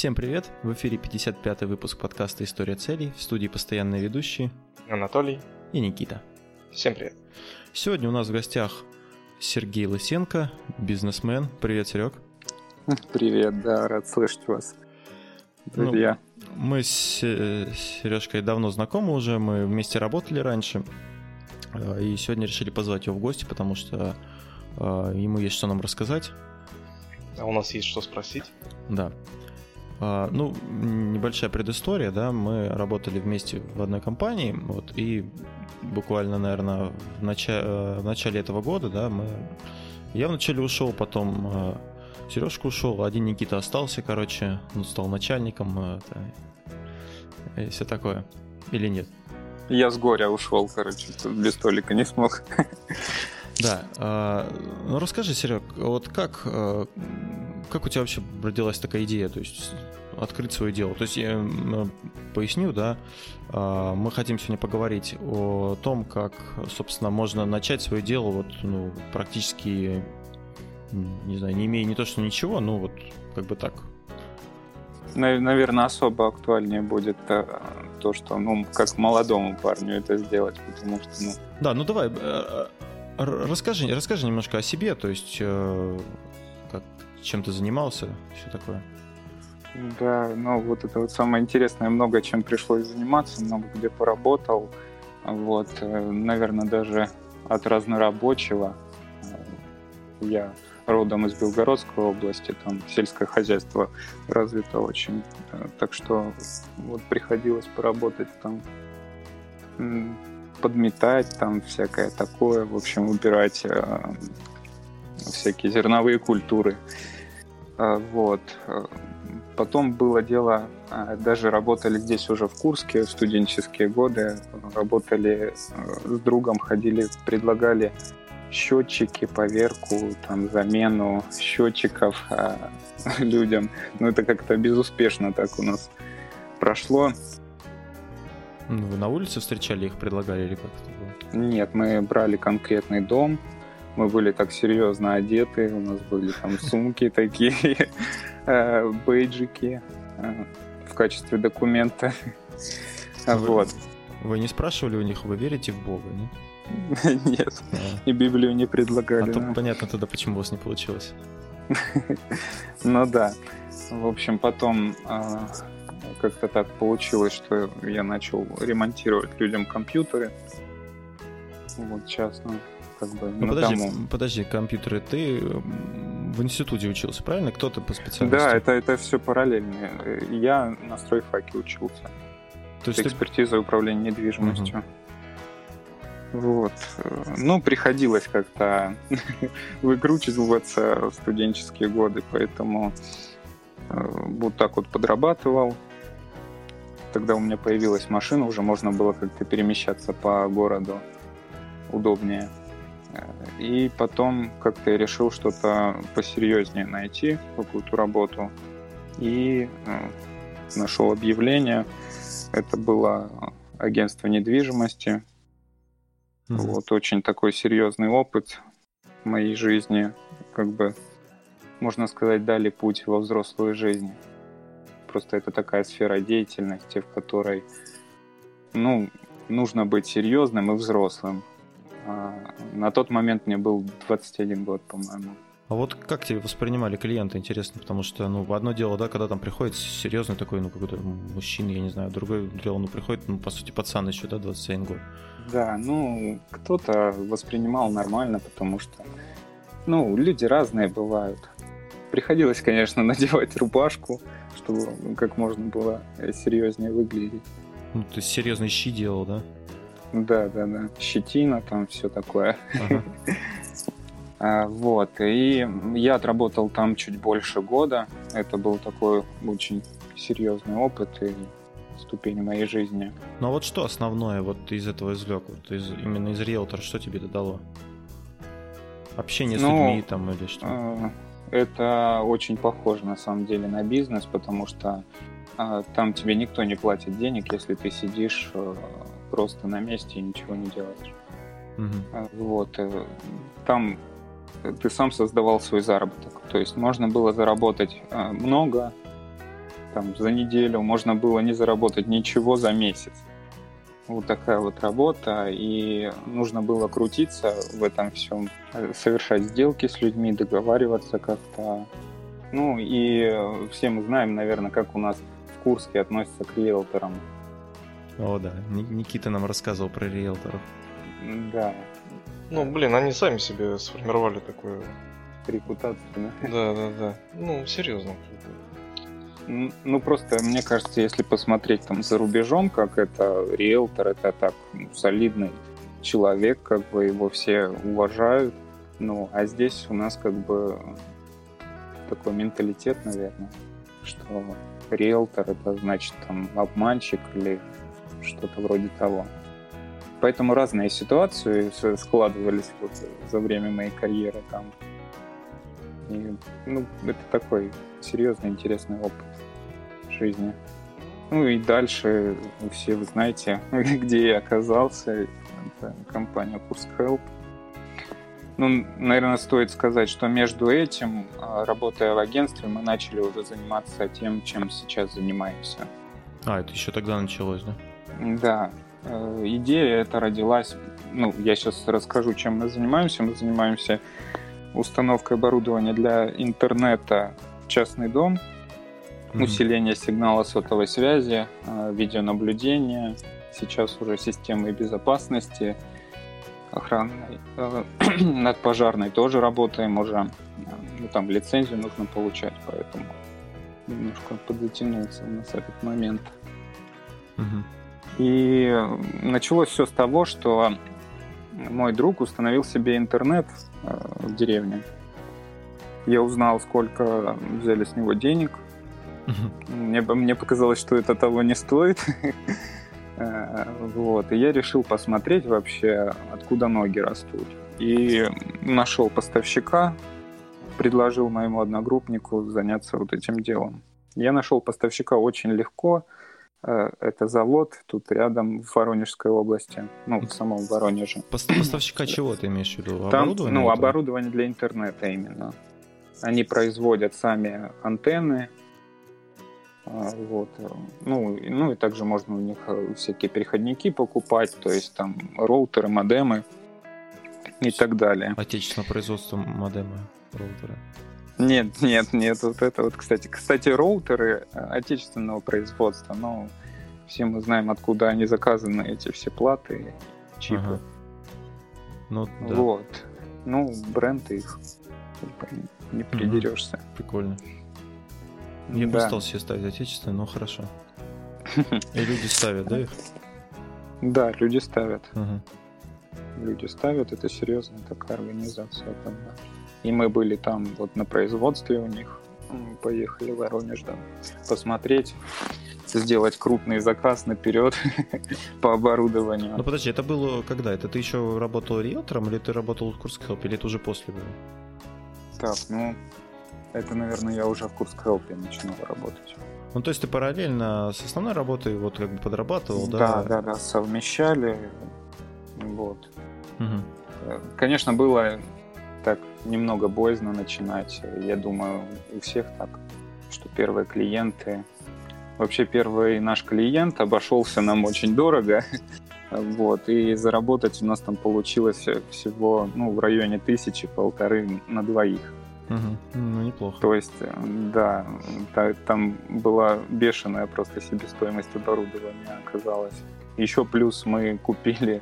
Всем привет! В эфире 55-й выпуск подкаста «История целей». В студии постоянные ведущие Анатолий и Никита. Всем привет! Сегодня у нас в гостях Сергей Лысенко, бизнесмен. Привет, Серег. Привет, да, рад слышать вас. Друзья. Ну, мы с Сережкой давно знакомы уже, мы вместе работали раньше. Э, и сегодня решили позвать его в гости, потому что э, ему есть что нам рассказать. А у нас есть что спросить. Да. А, ну, небольшая предыстория, да, мы работали вместе в одной компании, вот, и буквально, наверное, в, начале, э, в начале этого года, да, мы... Я вначале ушел, потом э, Сережка ушел, один Никита остался, короче, он стал начальником, э, это, и все такое. Или нет? Я с горя ушел, короче, без столика не смог. Да. А, ну расскажи, Серег, вот как, как у тебя вообще родилась такая идея, то есть открыть свое дело? То есть я поясню, да, а, мы хотим сегодня поговорить о том, как, собственно, можно начать свое дело вот, ну, практически, не знаю, не имея не то что ничего, ну вот как бы так. Наверное, особо актуальнее будет э, то, что, ну, как молодому парню это сделать, потому что, ну... Да, ну давай, э, Расскажи, расскажи немножко о себе, то есть э, чем ты занимался, все такое. Да, ну вот это вот самое интересное, много чем пришлось заниматься, много где поработал. Вот, э, наверное, даже от разнорабочего. Э, я родом из Белгородской области, там сельское хозяйство развито очень. Так что вот приходилось поработать там подметать, там всякое такое, в общем, убирать э, всякие зерновые культуры. Э, вот. Потом было дело, э, даже работали здесь уже в Курске в студенческие годы, работали с другом, ходили, предлагали счетчики, поверку, там, замену счетчиков людям. Но это как-то безуспешно так у нас прошло. Ну, вы на улице встречали их, предлагали или как это было? Нет, мы брали конкретный дом, мы были так серьезно одеты, у нас были там сумки такие, э, бейджики э, в качестве документа. Вот. Вы не спрашивали у них, вы верите в Бога, нет? Нет, и Библию не предлагали. А то понятно тогда, почему у вас не получилось. Ну да. В общем, потом а, как-то так получилось, что я начал ремонтировать людям компьютеры. Вот ну, как бы ну, подожди, подожди, компьютеры, ты в институте учился, правильно? Кто-то по специальности? Да, это, это все параллельно. Я на стройфаке учился. То есть экспертиза ты... управления недвижимостью. Угу. Вот. Ну, приходилось как-то выкручиваться в студенческие годы, поэтому э, вот так вот подрабатывал, Тогда у меня появилась машина, уже можно было как-то перемещаться по городу удобнее. И потом как-то я решил что-то посерьезнее найти, какую-то работу. И э, нашел объявление. Это было агентство недвижимости. Mm-hmm. Вот очень такой серьезный опыт в моей жизни. Как бы, можно сказать, дали путь во взрослую жизнь. Просто это такая сфера деятельности, в которой ну, нужно быть серьезным и взрослым. А на тот момент мне был 21 год, по-моему. А вот как тебе воспринимали клиенты, интересно, потому что, ну, одно дело, да, когда там приходит серьезный такой, ну, какой-то мужчина, я не знаю, другое дело, ну, приходит, ну, по сути, пацан еще, да, 21 год. Да, ну, кто-то воспринимал нормально, потому что, ну, люди разные бывают. Приходилось, конечно, надевать рубашку, чтобы как можно было серьезнее выглядеть. Ну, ты серьезные щи делал, да? Да, да, да. Щетина, там все такое. Ага. а, вот. И я отработал там чуть больше года. Это был такой очень серьезный опыт и ступень моей жизни. Ну а вот что основное вот из этого извлек? Вот из, именно из риэлтора, что тебе это дало? Общение с ну, людьми там или что? А, это очень похоже на самом деле на бизнес, потому что а, там тебе никто не платит денег, если ты сидишь а, просто на месте и ничего не делаешь. Угу. Вот. Э, там ты сам создавал свой заработок. То есть можно было заработать а, много, там за неделю, можно было не заработать ничего за месяц. Вот такая вот работа, и нужно было крутиться в этом всем, совершать сделки с людьми, договариваться как-то. Ну и все мы знаем, наверное, как у нас в Курске относятся к риэлторам. О, да, Никита нам рассказывал про риэлторов. Да. Ну, блин, они сами себе сформировали такую репутацию, да? Да, да, да. Ну, серьезно. Ну, просто, мне кажется, если посмотреть там за рубежом, как это риэлтор, это так ну, солидный человек, как бы его все уважают. Ну, а здесь у нас как бы такой менталитет, наверное, что риэлтор это значит там обманщик или что-то вроде того. Поэтому разные ситуации складывались вот за время моей карьеры там. И, ну, это такой серьезный, интересный опыт жизни. Ну и дальше все вы знаете, где я оказался. Это компания Курс Help. Ну, наверное, стоит сказать, что между этим, а, работая в агентстве, мы начали уже заниматься тем, чем сейчас занимаемся. А, это еще тогда началось, да? Да. Э, идея эта родилась... Ну, я сейчас расскажу, чем мы занимаемся. Мы занимаемся установкой оборудования для интернета частный дом, mm-hmm. усиление сигнала сотовой связи, э, видеонаблюдение, сейчас уже системы безопасности, охранной, э, над пожарной тоже работаем уже. Ну, там лицензию нужно получать, поэтому немножко подзатянулся у нас этот момент. Mm-hmm. И началось все с того, что мой друг установил себе интернет э, в деревне. Я узнал, сколько взяли с него денег. Мне, мне показалось, что это того не стоит. Э, вот. И я решил посмотреть вообще, откуда ноги растут. И нашел поставщика, предложил моему одногруппнику заняться вот этим делом. Я нашел поставщика очень легко. Э, это завод тут рядом в Воронежской области, ну, в самом Воронеже. Поставщика чего ты имеешь в виду? Там, оборудование? Ну, это? оборудование для интернета именно. Они производят сами антенны, а, вот. Ну, ну и также можно у них э, всякие переходники покупать, то есть там роутеры, модемы и так далее. Отечественное производство модема, роутера. Нет, нет, нет, вот это вот, кстати. Кстати, роутеры э, отечественного производства, но все мы знаем, откуда они заказаны, эти все платы, чипы. Ага. Ну, да. Вот. Ну, бренд их не придерешься. Угу. Прикольно. Я да. бы стал себе ставить отечественное, но хорошо. И люди ставят, да, их? Да, люди ставят. Угу. Люди ставят, это серьезная такая организация. Там, да. И мы были там вот на производстве у них, поехали в Воронеж, да, посмотреть, сделать крупный заказ наперед по оборудованию. Ну подожди, это было когда? Это ты еще работал риэлтором или ты работал в Курск или это уже после было? Так, ну, это, наверное, я уже в Курск Хелпе начинал работать. Ну, то есть ты параллельно с основной работой вот как бы подрабатывал, да? Да, да, да, совмещали. Вот. Угу. Конечно, было так немного боязно начинать. Я думаю, у всех так, что первые клиенты... Вообще первый наш клиент обошелся нам очень дорого. Вот, и заработать у нас там получилось всего ну, в районе тысячи, полторы на двоих. Угу. Ну, неплохо. То есть, да, там была бешеная просто себестоимость оборудования оказалась. Еще плюс мы купили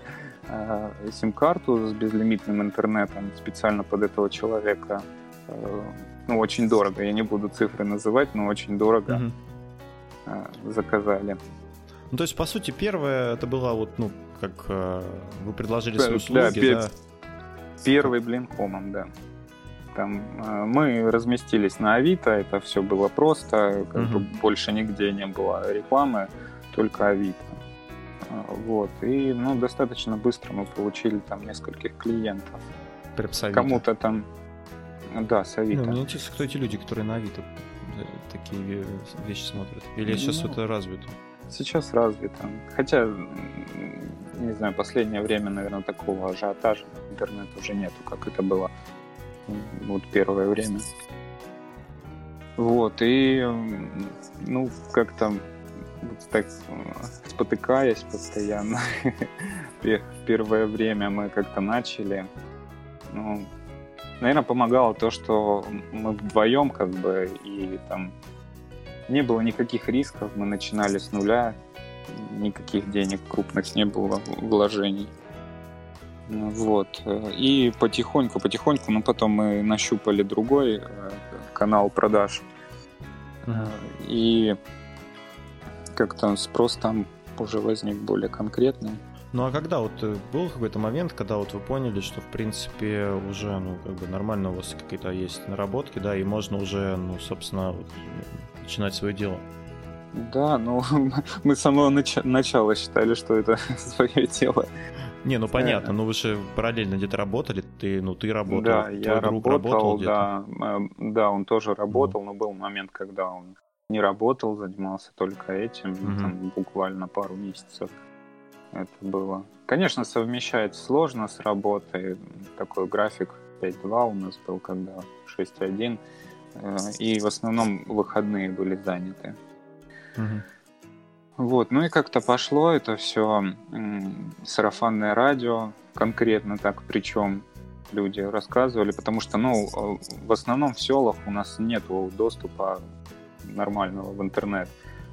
сим-карту с безлимитным интернетом специально под этого человека. Э, ну, очень дорого. Я не буду цифры называть, но очень дорого угу. заказали. Ну, то есть, по сути, первое это было вот, ну, как вы предложили свои услуги, да? да? Первый блинкомом, да. Там мы разместились на Авито, это все было просто, как угу. бы больше нигде не было рекламы, только Авито. Вот. И ну, достаточно быстро мы получили там нескольких клиентов. Прям Кому-то там... Да, с Авито. Ну, мне интересно, кто эти люди, которые на Авито э, такие вещи смотрят? Или сейчас ну, это развито? Сейчас развито. Хотя, не знаю, последнее время, наверное, такого ажиотажа интернета уже нету, как это было вот первое время. Вот, и, ну, как-то так спотыкаясь постоянно, в первое время мы как-то начали, ну, наверное, помогало то, что мы вдвоем как бы, и там не было никаких рисков, мы начинали с нуля, никаких денег крупных не было вложений. Вот. И потихоньку, потихоньку, ну потом мы нащупали другой э, канал продаж. Uh-huh. И как-то спрос там уже возник более конкретный. Ну а когда вот э, был какой-то момент, когда вот вы поняли, что в принципе уже ну как бы нормально у вас какие-то есть наработки, да, и можно уже, ну собственно, начинать свое дело? Да, ну мы с самого нач- начала считали, что это свое дело. Не, ну понятно, но вы же параллельно где-то работали, ты, ну ты работал, да, твой я друг работал, работал да, э, да, он тоже работал, mm. но был момент, когда он не работал, занимался только этим, mm-hmm. там, буквально пару месяцев это было. Конечно, совмещать сложно с работой, такой график 5-2 у нас был, когда 6-1, э, и в основном выходные были заняты. Mm-hmm. Вот, ну и как-то пошло это все сарафанное радио, конкретно так, причем люди рассказывали, потому что, ну, э, в основном в селах у нас нет доступа нормального в интернет.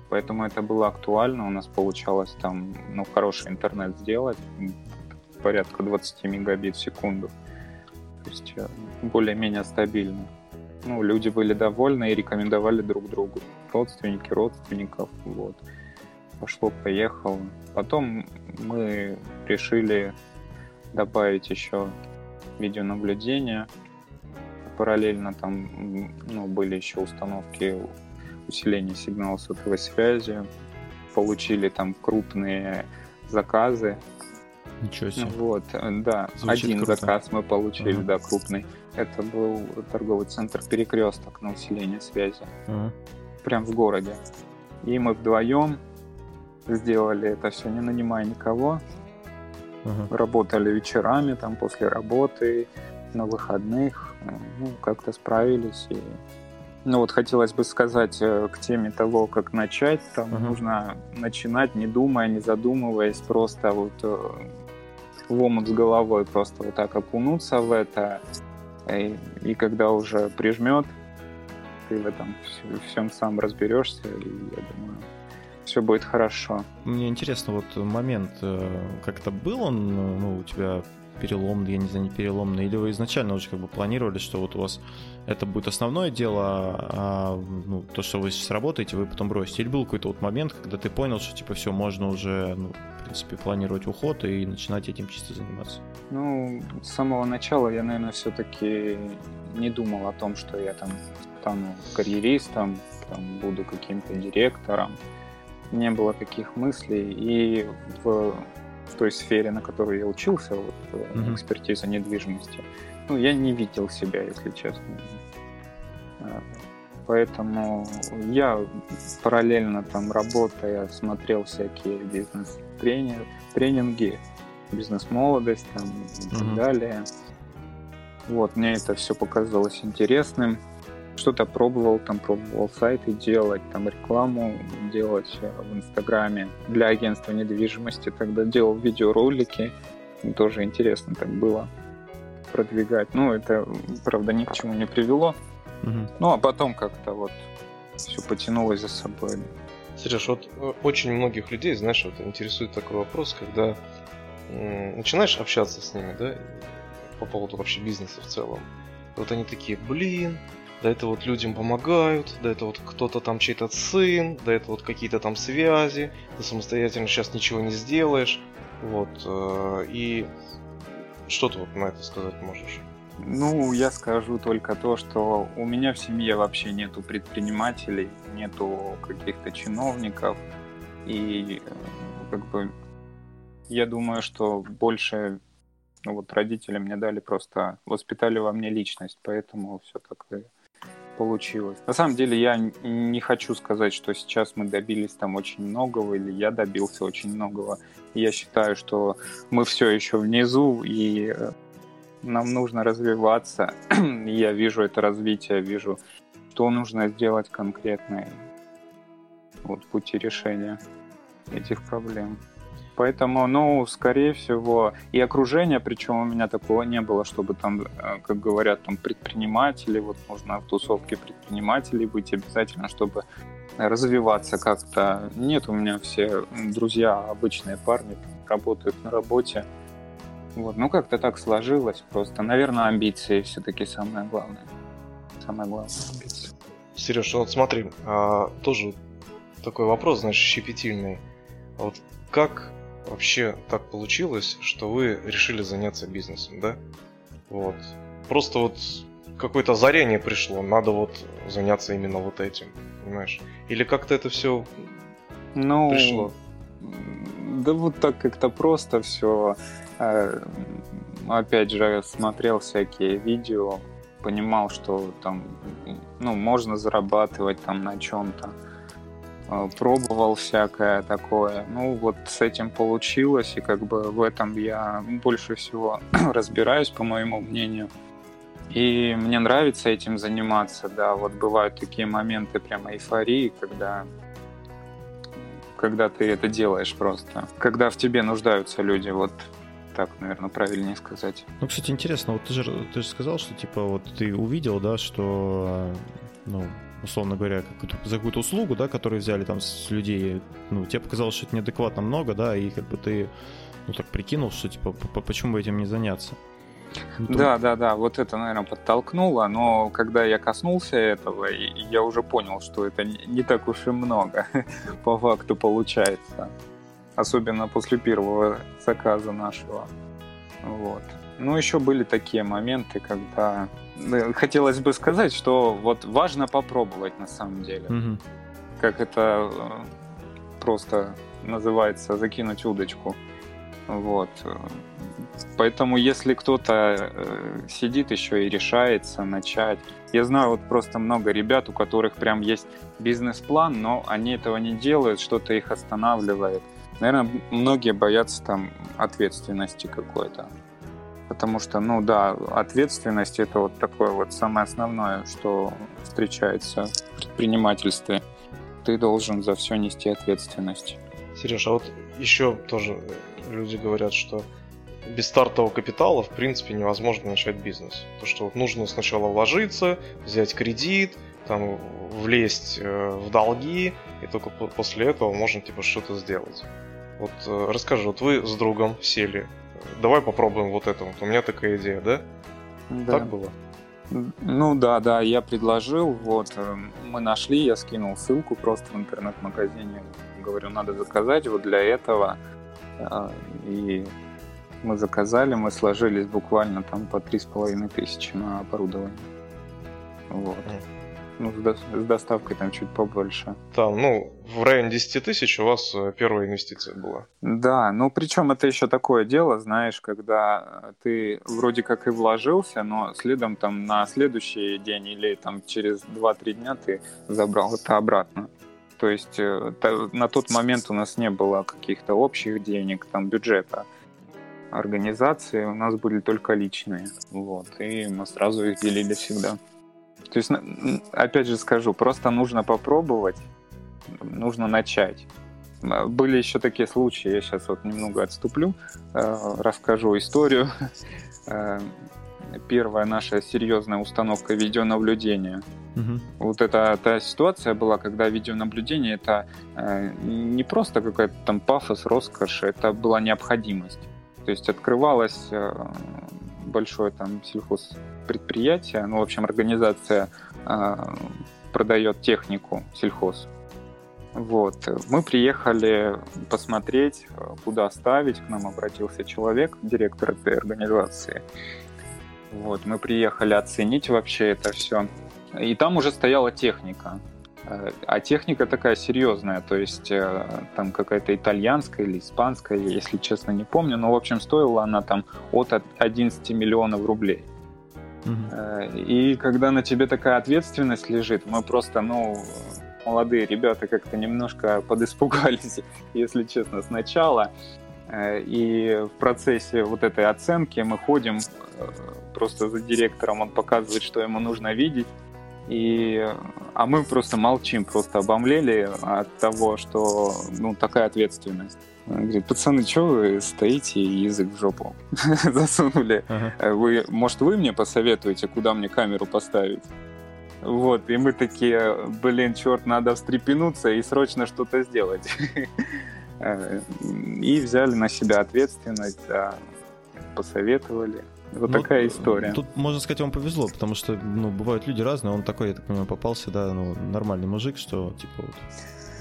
Поэтому это было актуально. У нас получалось там, ну, хороший интернет сделать, порядка 20 мегабит в секунду. То есть э, более-менее стабильно. Ну, люди были довольны и рекомендовали друг другу. Родственники родственников, вот пошло-поехало. Потом мы решили добавить еще видеонаблюдение. Параллельно там ну, были еще установки усиления сигнала сотовой связи. Получили там крупные заказы. Ничего себе. Вот, да. Звучит Один круто. заказ мы получили, uh-huh. да, крупный. Это был торговый центр Перекресток на усиление связи. Uh-huh. Прям в городе. И мы вдвоем сделали это все, не нанимая никого. Uh-huh. Работали вечерами, там, после работы, на выходных. Ну, как-то справились. И... Ну, вот хотелось бы сказать э, к теме того, как начать. Там uh-huh. нужно начинать, не думая, не задумываясь, просто вот э, в омут с головой, просто вот так окунуться в это. И, и когда уже прижмет, ты в этом всем сам разберешься, и я думаю, все будет хорошо. Мне интересно, вот момент, э, как-то был он э, ну, у тебя переломный, я не знаю, не переломный, или вы изначально уже как бы планировали, что вот у вас это будет основное дело, а ну, то, что вы сейчас работаете, вы потом бросите? Или был какой-то вот момент, когда ты понял, что типа все, можно уже, ну, в принципе, планировать уход и начинать этим чисто заниматься? Ну, с самого начала я, наверное, все-таки не думал о том, что я там стану карьеристом, там, буду каким-то директором не было таких мыслей. И в, в той сфере, на которой я учился, вот, mm-hmm. экспертиза недвижимости, ну, я не видел себя, если честно. А, поэтому я параллельно там работая смотрел всякие бизнес-тренинги, бизнес-молодость там, и mm-hmm. так далее. Вот, мне это все показалось интересным что-то пробовал, там пробовал сайты делать, там рекламу делать э, в Инстаграме для агентства недвижимости. Тогда делал видеоролики, тоже интересно так было продвигать. Ну, это, правда, ни к чему не привело. Угу. Ну, а потом как-то вот все потянулось за собой. Сереж, вот э, очень многих людей, знаешь, вот интересует такой вопрос, когда начинаешь общаться с ними, да, по поводу вообще бизнеса в целом. Вот они такие, блин, да это вот людям помогают, да это вот кто-то там чей-то сын, да это вот какие-то там связи, ты самостоятельно сейчас ничего не сделаешь, вот, э, и что ты вот на это сказать можешь? Ну, я скажу только то, что у меня в семье вообще нету предпринимателей, нету каких-то чиновников, и э, как бы я думаю, что больше ну вот родители мне дали просто, воспитали во мне личность, поэтому все так и получилось. На самом деле я не хочу сказать, что сейчас мы добились там очень многого или я добился очень многого. Я считаю, что мы все еще внизу и э, нам нужно развиваться. я вижу это развитие, вижу что нужно сделать конкретно, вот пути решения этих проблем. Поэтому, ну, скорее всего, и окружение, причем у меня такого не было, чтобы там, э, как говорят, там предприниматели, вот нужно в тусовке предпринимателей быть обязательно, чтобы развиваться как-то. Нет, у меня все друзья, обычные парни, работают на работе. Вот, ну как-то так сложилось просто. Наверное, амбиции все-таки самое главное. Самое главное амбиции. Сереж, вот смотри, а, тоже такой вопрос, значит, щепетильный. Вот как вообще так получилось, что вы решили заняться бизнесом, да? Вот. Просто вот какое-то озарение пришло, надо вот заняться именно вот этим, понимаешь? Или как-то это все ну, пришло? Да вот так как-то просто все. Э, опять же, смотрел всякие видео, понимал, что там, ну, можно зарабатывать там на чем-то. Э, пробовал всякое такое. Ну, вот с этим получилось, и как бы в этом я больше всего разбираюсь, по моему мнению. И мне нравится этим заниматься, да, вот бывают такие моменты прямо эйфории, когда когда ты это делаешь просто. Когда в тебе нуждаются люди, вот так, наверное, правильнее сказать. Ну, кстати, интересно, вот ты же, ты же сказал, что, типа, вот ты увидел, да, что, ну, условно говоря, какую за какую-то услугу, да, которую взяли там с людей, ну, тебе показалось, что это неадекватно много, да, и как бы ты, ну, так прикинул, что, типа, почему бы этим не заняться? Ну, да, да, да, вот это, наверное, подтолкнуло, но когда я коснулся этого, я уже понял, что это не так уж и много по факту получается. Особенно после первого заказа нашего. Вот. Ну, еще были такие моменты, когда хотелось бы сказать, что вот важно попробовать на самом деле. Угу. Как это э, просто называется, закинуть удочку. Вот. Поэтому если кто-то э, сидит еще и решается начать, я знаю вот просто много ребят, у которых прям есть бизнес-план, но они этого не делают, что-то их останавливает. Наверное, многие боятся там ответственности какой-то. Потому что, ну да, ответственность это вот такое вот самое основное, что встречается в предпринимательстве. Ты должен за все нести ответственность. Сереж, а вот еще тоже люди говорят, что без стартового капитала, в принципе, невозможно начать бизнес. То, что вот нужно сначала вложиться, взять кредит, там, влезть э, в долги, и только после этого можно, типа, что-то сделать. Вот э, расскажи, вот вы с другом сели, давай попробуем вот это вот, у меня такая идея, да? Да. Так было? Ну да, да, я предложил, вот, э, мы нашли, я скинул ссылку просто в интернет-магазине, говорю, надо заказать вот для этого, и мы заказали, мы сложились буквально там по три с половиной тысячи на оборудование. Вот. Ну, с, до, с доставкой там чуть побольше. Там, ну, в районе 10 тысяч у вас э, первая инвестиция была. Да, ну причем это еще такое дело, знаешь, когда ты вроде как и вложился, но следом там на следующий день или там через 2-3 дня ты забрал это обратно. То есть э, на тот момент у нас не было каких-то общих денег, там бюджета организации у нас были только личные. Вот, и мы сразу их делили всегда. То есть, опять же скажу, просто нужно попробовать, нужно начать. Были еще такие случаи, я сейчас вот немного отступлю, э, расскажу историю. Э, первая наша серьезная установка видеонаблюдения. Угу. Вот это та ситуация была, когда видеонаблюдение это э, не просто какой-то там пафос, роскошь, это была необходимость. То есть открывалось э, большое там сельхозпредприятие, ну, в общем, организация э, продает технику сельхоз. Вот. Мы приехали посмотреть, куда ставить. К нам обратился человек, директор этой организации. Вот. Мы приехали оценить вообще это все. И там уже стояла техника. Э, а техника такая серьезная, то есть э, там какая-то итальянская или испанская, если честно не помню, но в общем стоила она там от 11 миллионов рублей. Угу. И когда на тебе такая ответственность лежит, мы просто, ну, молодые ребята как-то немножко подиспугались, если честно, сначала. И в процессе вот этой оценки мы ходим просто за директором, он показывает, что ему нужно видеть, И, а мы просто молчим, просто обомлели от того, что ну, такая ответственность. Говорит, пацаны, что вы стоите и язык в жопу засунули? Ага. Вы, может, вы мне посоветуете, куда мне камеру поставить? Вот, и мы такие, блин, черт, надо встрепенуться и срочно что-то сделать. И взяли на себя ответственность, да, посоветовали. Вот ну, такая история. Тут, можно сказать, вам повезло, потому что, ну, бывают люди разные. Он такой, я так понимаю, попался, да, ну, нормальный мужик, что, типа, вот,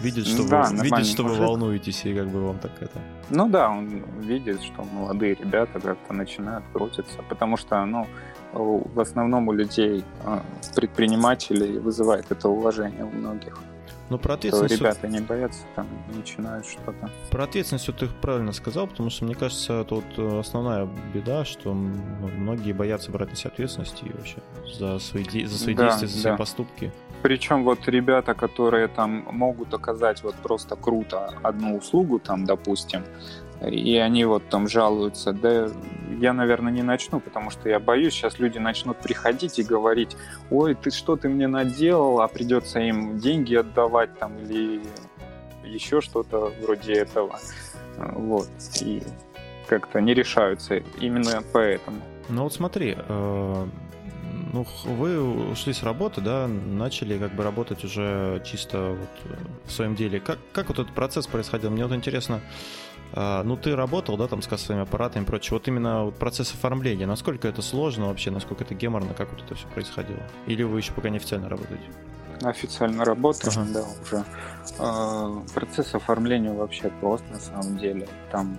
видит, что, да, вы, видит, что вы волнуетесь, и как бы вам так это... Ну да, он видит, что молодые ребята как-то начинают крутиться, потому что, ну, в основном у людей, а, предпринимателей, вызывает это уважение у многих. Ну, про ответственность... Что ребята не боятся, там, начинают что-то. Про ответственность вот ты правильно сказал, потому что, мне кажется, тут э, основная беда, что многие боятся брать на себя ответственность и вообще за свои, за свои да, действия, за свои да. поступки. Причем вот ребята, которые там могут оказать вот просто круто одну услугу, там, допустим, и они вот там жалуются, да я, наверное, не начну, потому что я боюсь, сейчас люди начнут приходить и говорить, ой, ты что ты мне наделал, а придется им деньги отдавать там или еще что-то вроде этого. Вот. И как-то не решаются именно поэтому. Ну вот смотри, э, ну вы ушли с работы, да, начали как бы работать уже чисто вот в своем деле. Как, как вот этот процесс происходил? Мне вот интересно, а, ну, ты работал, да, там с кассовыми аппаратами и прочее. Вот именно процесс оформления, насколько это сложно вообще, насколько это геморно, как вот это все происходило? Или вы еще пока не официально работаете? Официально работаем, ага. да, уже. А, процесс оформления вообще прост на самом деле. Там,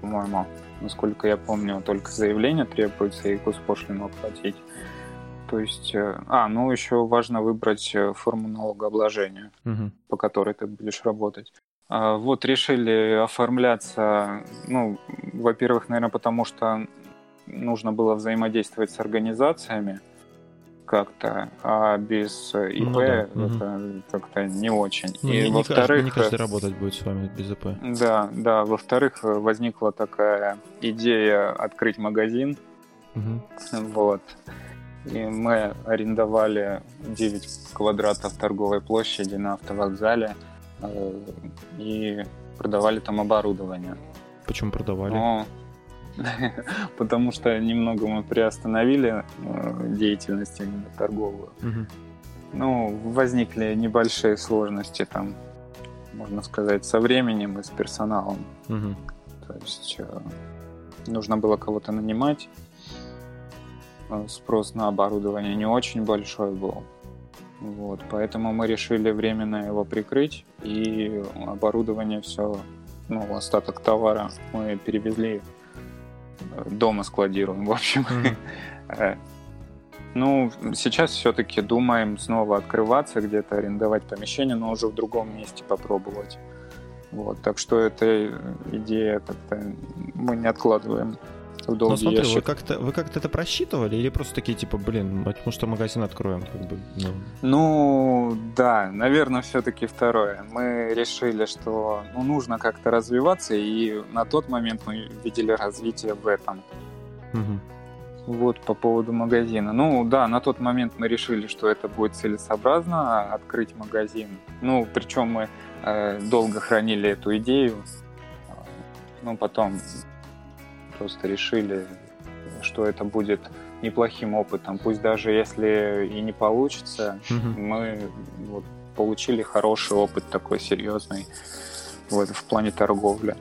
по-моему, насколько я помню, только заявление требуется и госпошлину оплатить. То есть, э, а, ну еще важно выбрать э, форму налогообложения, угу. по которой ты будешь работать. А, вот решили оформляться, ну, во-первых, наверное, потому что нужно было взаимодействовать с организациями как-то, а без ИП ну, да. это угу. как-то не очень. Не, и во-вторых, не каждый работать будет с вами без ИП. Да, да. Во-вторых, возникла такая идея открыть магазин. Угу. Вот. И мы арендовали 9 квадратов торговой площади на автовокзале. Э, и продавали там оборудование. Почему продавали? Но... Потому что немного мы приостановили э, деятельность именно торговую. Угу. Ну, возникли небольшие сложности там, можно сказать, со временем и с персоналом. Угу. То есть э, нужно было кого-то нанимать. Спрос на оборудование не очень большой был. Вот, поэтому мы решили временно его прикрыть, и оборудование все, ну, остаток товара мы перевезли э, дома складируем, в общем. Mm-hmm. Ну, сейчас все-таки думаем снова открываться, где-то арендовать помещение, но уже в другом месте попробовать. Вот, так что эта идея как-то мы не откладываем в долгий Но смотри, ящик. вы как-то, вы как-то это просчитывали или просто такие, типа, блин, потому что магазин откроем? Как бы, ну... ну, да, наверное, все-таки второе. Мы решили, что ну, нужно как-то развиваться, и на тот момент мы видели развитие в этом. Угу. Вот по поводу магазина. Ну да, на тот момент мы решили, что это будет целесообразно открыть магазин. Ну, причем мы э, долго хранили эту идею. Ну, потом просто решили, что это будет неплохим опытом. Пусть даже если и не получится, угу. мы вот, получили хороший опыт такой серьезный вот, в плане торговли.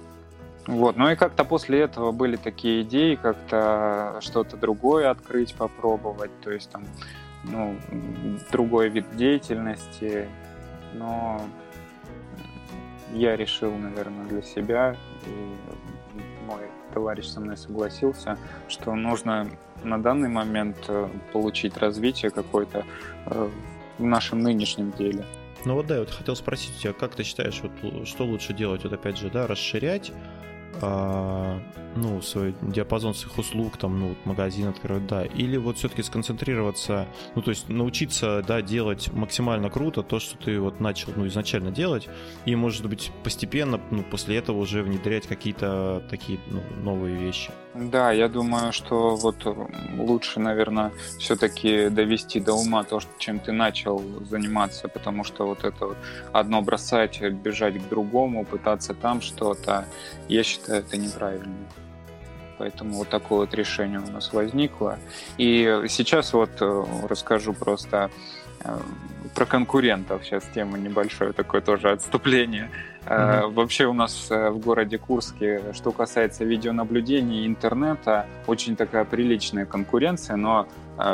Вот. Ну и как-то после этого были такие идеи, как-то что-то другое открыть, попробовать, то есть там, ну, другой вид деятельности, но я решил, наверное, для себя, и товарищ со мной согласился, что нужно на данный момент э, получить развитие какое-то э, в нашем нынешнем деле. Ну вот да, я вот хотел спросить тебя, как ты считаешь, вот, что лучше делать, вот опять же, да, расширять а, ну, свой диапазон своих услуг, там, ну, магазин открывать, да, или вот все-таки сконцентрироваться, ну, то есть научиться, да, делать максимально круто то, что ты вот начал, ну, изначально делать, и, может быть, постепенно, ну, после этого уже внедрять какие-то такие ну, новые вещи. Да, я думаю, что вот лучше, наверное, все-таки довести до ума то, чем ты начал заниматься, потому что вот это вот одно бросать, бежать к другому, пытаться там что-то, я считаю, это неправильно. Поэтому вот такое вот решение у нас возникло. И сейчас вот э, расскажу просто э, про конкурентов. Сейчас тема небольшое, такое тоже отступление. Mm-hmm. Вообще у нас в городе Курске, что касается видеонаблюдения и интернета, очень такая приличная конкуренция, но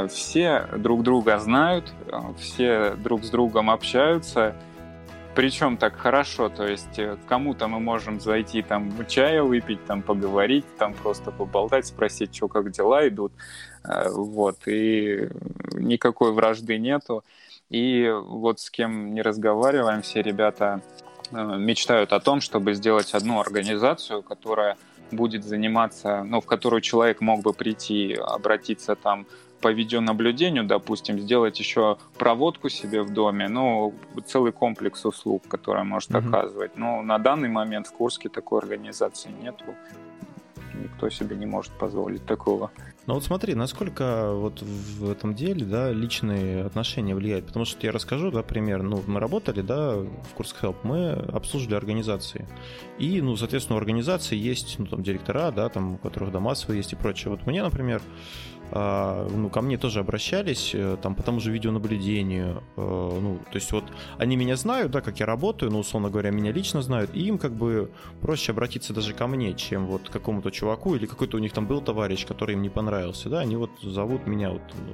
все друг друга знают, все друг с другом общаются, причем так хорошо, то есть э, кому-то мы можем зайти там чая выпить, там поговорить, там просто поболтать, спросить, что как дела идут, э, вот, и никакой вражды нету. И вот с кем не разговариваем, все ребята э, мечтают о том, чтобы сделать одну организацию, которая будет заниматься, ну, в которую человек мог бы прийти, обратиться там по видеонаблюдению, допустим, сделать еще проводку себе в доме, ну, целый комплекс услуг, который может mm-hmm. оказывать. Но на данный момент в Курске такой организации нету. Никто себе не может позволить такого. Ну вот смотри, насколько вот в этом деле, да, личные отношения влияют. Потому что я расскажу, да, пример. Ну, мы работали, да, в Курск Help, мы обслуживали организации. И, ну, соответственно, у организации есть, ну, там, директора, да, там, у которых дома свои есть и прочее. Вот мне, например, ну, ко мне тоже обращались, э, там, по тому же видеонаблюдению, э, ну, то есть вот они меня знают, да, как я работаю, ну, условно говоря, меня лично знают, и им как бы проще обратиться даже ко мне, чем вот к какому-то чуваку или какой-то у них там был товарищ, который им не понравился, да, они вот зовут меня вот, ну,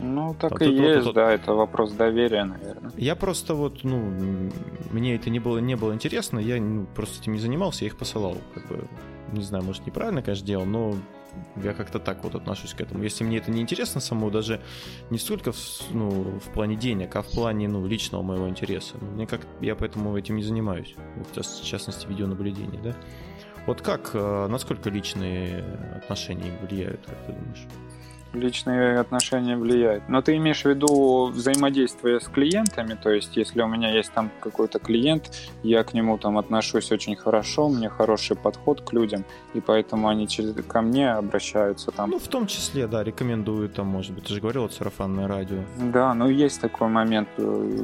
ну, так там, и тут, есть, тут, да, это вопрос доверия, наверное. Я просто вот, ну, мне это не было, не было интересно, я ну, просто этим не занимался, я их посылал, как бы, не знаю, может, неправильно, конечно, делал, но я как-то так вот отношусь к этому. Если мне это не интересно само, даже не столько в, ну, в плане денег, а в плане ну, личного моего интереса. Мне как я поэтому этим не занимаюсь. Вот, в частности, видеонаблюдение, да? Вот как, э, насколько личные отношения влияют, как ты думаешь? Личные отношения влияют. Но ты имеешь в виду взаимодействие с клиентами, то есть если у меня есть там какой-то клиент, я к нему там отношусь очень хорошо, у меня хороший подход к людям, и поэтому они через, ко мне обращаются там. Ну, в том числе, да, рекомендуют там, может быть, ты же говорил, сарафанное радио. Да, ну есть такой момент.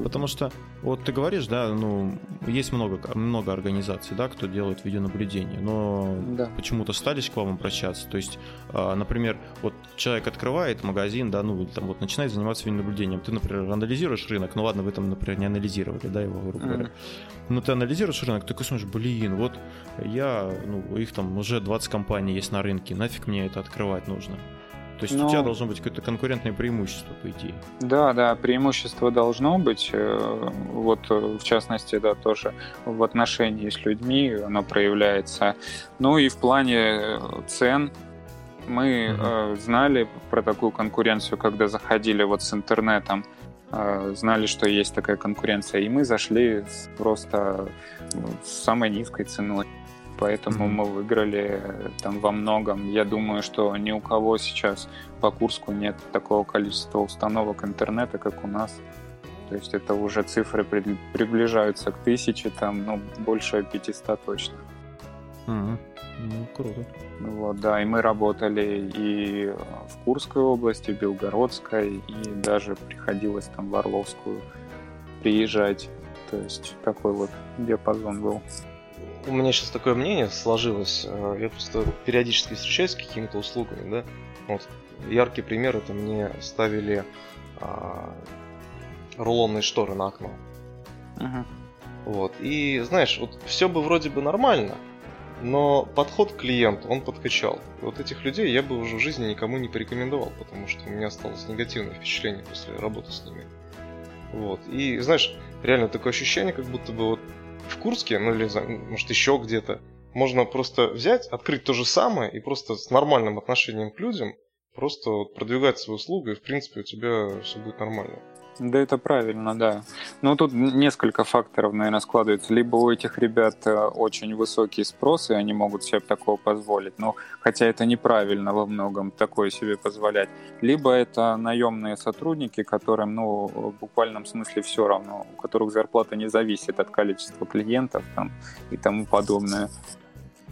Потому что, вот ты говоришь, да, ну, есть много, много организаций, да, кто делает видеонаблюдение, но да. почему-то стали к вам обращаться. То есть, а, например, вот человек открывает магазин, да, ну, там вот начинает заниматься видеонаблюдением. Ты, например, анализируешь рынок, ну ладно, вы там, например, не анализировали, да, его, грубо говоря. Но ты анализируешь рынок, ты смотришь, блин, вот я, ну, их там уже 20 компаний есть на рынке, нафиг мне это открывать нужно? То есть Но... у тебя должно быть какое-то конкурентное преимущество, по идее. Да, да, преимущество должно быть. Э, вот, э, в частности, да, тоже в отношении с людьми оно проявляется. Ну и в плане э, цен мы э, знали про такую конкуренцию, когда заходили вот с интернетом, э, знали, что есть такая конкуренция, и мы зашли с просто ну, с самой низкой ценой. Поэтому mm мы выиграли там во многом. Я думаю, что ни у кого сейчас по Курску нет такого количества установок интернета, как у нас. То есть это уже цифры приближаются к тысяче, там, ну, больше 500 точно. mm Ну, круто. Вот, да, и мы работали и в Курской области, в Белгородской, и даже приходилось там в Орловскую приезжать. То есть такой вот диапазон был. У меня сейчас такое мнение сложилось. Э, я просто периодически встречаюсь с какими-то услугами, да. Вот яркий пример это мне ставили а, рулонные шторы на окно. Uh-huh. Вот. И знаешь, вот все бы вроде бы нормально, но подход к клиенту, он подкачал. И вот этих людей я бы уже в жизни никому не порекомендовал, потому что у меня осталось негативное впечатление после работы с ними. Вот. И знаешь, реально такое ощущение, как будто бы вот в Курске, ну или может еще где-то, можно просто взять, открыть то же самое и просто с нормальным отношением к людям просто продвигать свою услугу, и в принципе у тебя все будет нормально. Да, это правильно, да. Ну, тут несколько факторов, наверное, складывается. Либо у этих ребят э, очень высокий спрос, и они могут себе такого позволить, но хотя это неправильно во многом такое себе позволять. Либо это наемные сотрудники, которым, ну, в буквальном смысле все равно, у которых зарплата не зависит от количества клиентов там, и тому подобное.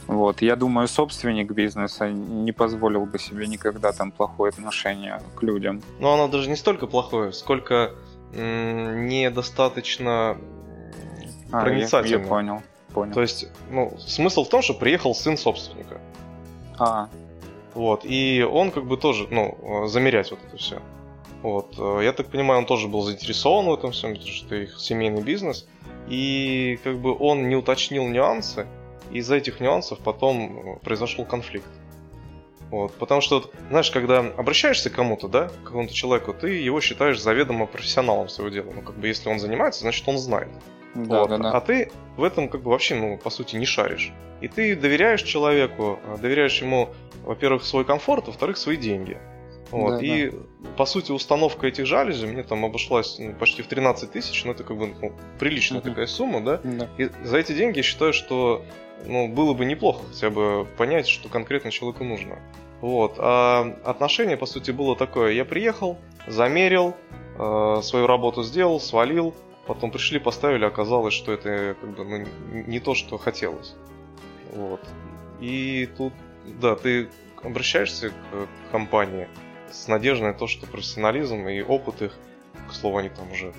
Вот. Я думаю, собственник бизнеса не позволил бы себе никогда там плохое отношение к людям. Но оно даже не столько плохое, сколько м- недостаточно а, проницательно. Я, я понял, понял. То есть, ну, смысл в том, что приехал сын собственника. А. Вот. И он как бы тоже, ну, замерять вот это все. Вот. Я так понимаю, он тоже был заинтересован в этом всем, потому что это их семейный бизнес. И как бы он не уточнил нюансы, из-за этих нюансов потом э, произошел конфликт. Вот, потому что, знаешь, когда обращаешься к кому-то, да, к какому-то человеку, ты его считаешь заведомо профессионалом своего дела. Ну, как бы, если он занимается, значит, он знает. Да, вот. да, да. А ты в этом, как бы, вообще, ну, по сути, не шаришь. И ты доверяешь человеку, э, доверяешь ему, во-первых, свой комфорт, во-вторых, свои деньги. Вот. Да, и, да. по сути, установка этих жалюзи мне там обошлась ну, почти в 13 тысяч, ну, это как бы ну, приличная uh-huh. такая сумма, да? да? И за эти деньги я считаю, что ну, было бы неплохо хотя бы понять, что конкретно человеку нужно. Вот. А отношение, по сути, было такое. Я приехал, замерил, э, свою работу сделал, свалил, потом пришли, поставили, оказалось, что это как бы ну, не то, что хотелось. Вот. И тут, да, ты обращаешься к компании с надеждой на то, что профессионализм и опыт их, к слову, они там уже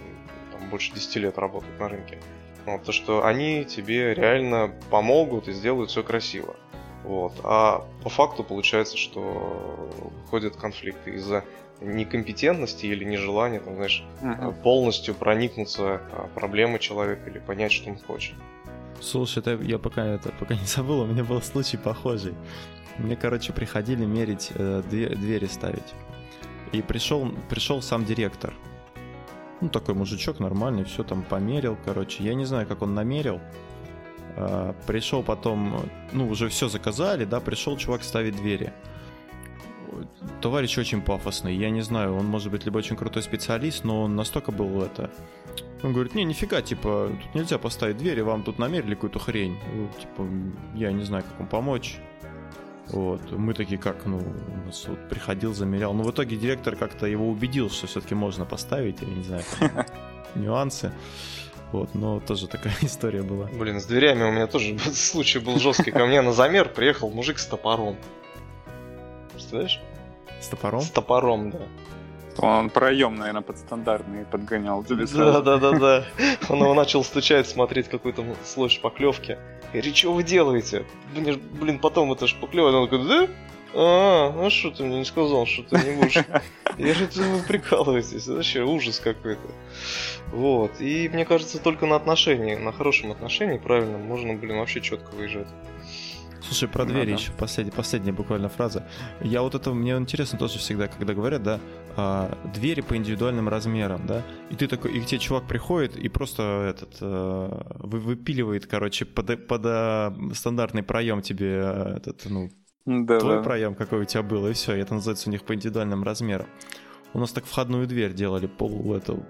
там, больше 10 лет работают на рынке, вот, то, что они тебе реально помогут и сделают все красиво. Вот. А по факту получается, что выходят конфликты из-за некомпетентности или нежелания, там, знаешь, uh-huh. полностью проникнуться а, проблемы человека или понять, что он хочет. Слушай, это я пока это пока не забыл, у меня был случай похожий. Мне, короче, приходили мерить э, двери ставить. И пришел, пришел сам директор. Ну, такой мужичок нормальный, все там померил, короче. Я не знаю, как он намерил. А, пришел потом, ну, уже все заказали, да, пришел чувак ставить двери. Товарищ очень пафосный, я не знаю, он может быть либо очень крутой специалист, но он настолько был это... Он говорит, не, нифига, типа, тут нельзя поставить двери, вам тут намерили какую-то хрень. Ну, типа, я не знаю, как вам помочь. Вот. Мы такие, как, ну, у нас вот приходил, замерял. Но в итоге директор как-то его убедил, что все-таки можно поставить, я не знаю, нюансы. Вот, но тоже такая история была. Блин, с дверями у меня тоже случай был жесткий. Ко мне на замер приехал мужик с топором. Представляешь? С топором? С топором, да. Он проем, наверное, подстандартный подгонял тебе Да, да, да, да. Он его начал стучать, смотреть какой-то слой шпаклевки. Я что вы делаете? Блин, блин потом это шпаклевка. Он такой, да? А, а что ты мне не сказал, что ты не будешь? Я же вы прикалываетесь, вообще ужас какой-то. Вот. И мне кажется, только на отношении, на хорошем отношении, правильно, можно, блин, вообще четко выезжать. Слушай, про двери еще последняя, последняя буквально фраза. Я вот это, мне интересно тоже всегда, когда говорят, да, а, двери по индивидуальным размерам, да, и ты такой, и к тебе чувак приходит и просто этот, а, вы, выпиливает, короче, под, под а, стандартный проем тебе а, этот, ну, да, твой да. проем, какой у тебя был, и все, и это называется у них по индивидуальным размерам. У нас так входную дверь делали, пол, это,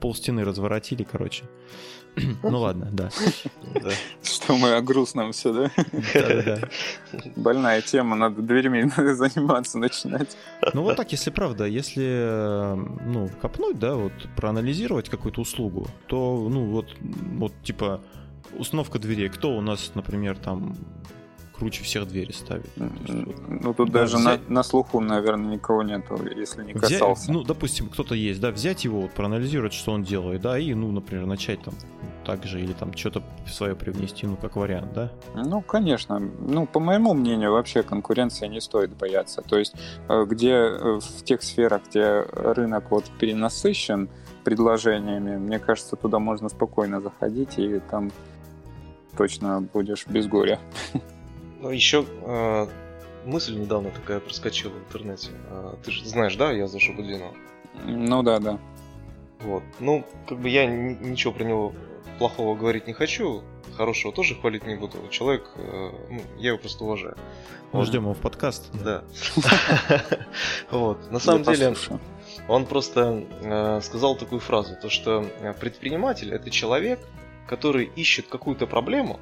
пол стены разворотили, короче. Ну ладно, да. Что мы о грустном все, да? Больная тема, надо дверьми заниматься начинать. Ну вот так, если правда, если ну, копнуть, да, вот проанализировать какую-то услугу, то, ну вот, вот типа установка дверей. Кто у нас, например, там круче всех двери ставит. Ну, есть, вот, ну тут даже взять... на, на слуху, наверное, никого нету, если не касался. Взять, ну, допустим, кто-то есть, да, взять его, вот, проанализировать, что он делает, да, и, ну, например, начать там так же или там что-то свое привнести, ну, как вариант, да? Ну, конечно. Ну, по моему мнению, вообще конкуренции не стоит бояться. То есть, э, где э, в тех сферах, где рынок вот перенасыщен предложениями, мне кажется, туда можно спокойно заходить, и там точно будешь без горя. Ну, еще э, мысль недавно такая проскочила в интернете. Э, ты же знаешь, да, я за Шабудинова? Ну да, да. Вот. Ну, как бы я ничего про него плохого говорить не хочу, хорошего тоже хвалить не буду. Человек, э, ну, я его просто уважаю. Мы ждем его в подкаст. Да. Вот. На самом деле, он просто э, сказал такую фразу, то что э, предприниматель это человек, который ищет какую-то проблему,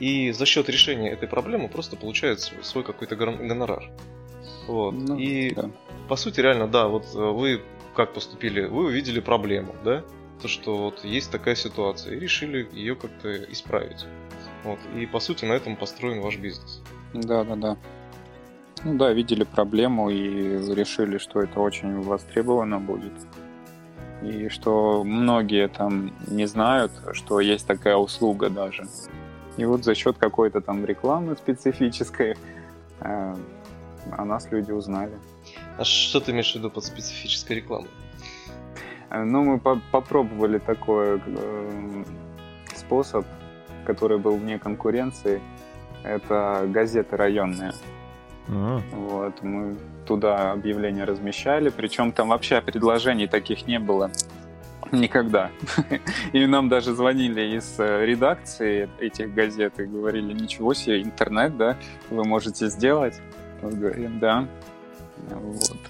и за счет решения этой проблемы просто получает свой какой-то гонорар. Вот. Ну, и да. по сути, реально, да, вот э, вы как поступили? Вы увидели проблему, да? То, что вот есть такая ситуация, и решили ее как-то исправить. Вот. И по сути на этом построен ваш бизнес. Да, да, да. Ну да, видели проблему и решили, что это очень востребовано будет. И что многие там не знают, что есть такая услуга даже. И вот за счет какой-то там рекламы специфической э, о нас люди узнали. А что ты имеешь в виду под специфической рекламой? Э, ну, мы по попробовали такой э, способ, который был вне конкуренции. Это газеты районные. А. Вот, мы туда объявления размещали, причем там вообще предложений таких не было. Никогда. И нам даже звонили из э, редакции этих газет и говорили, ничего себе, интернет, да, вы можете сделать. Мы говорим, да. Вот.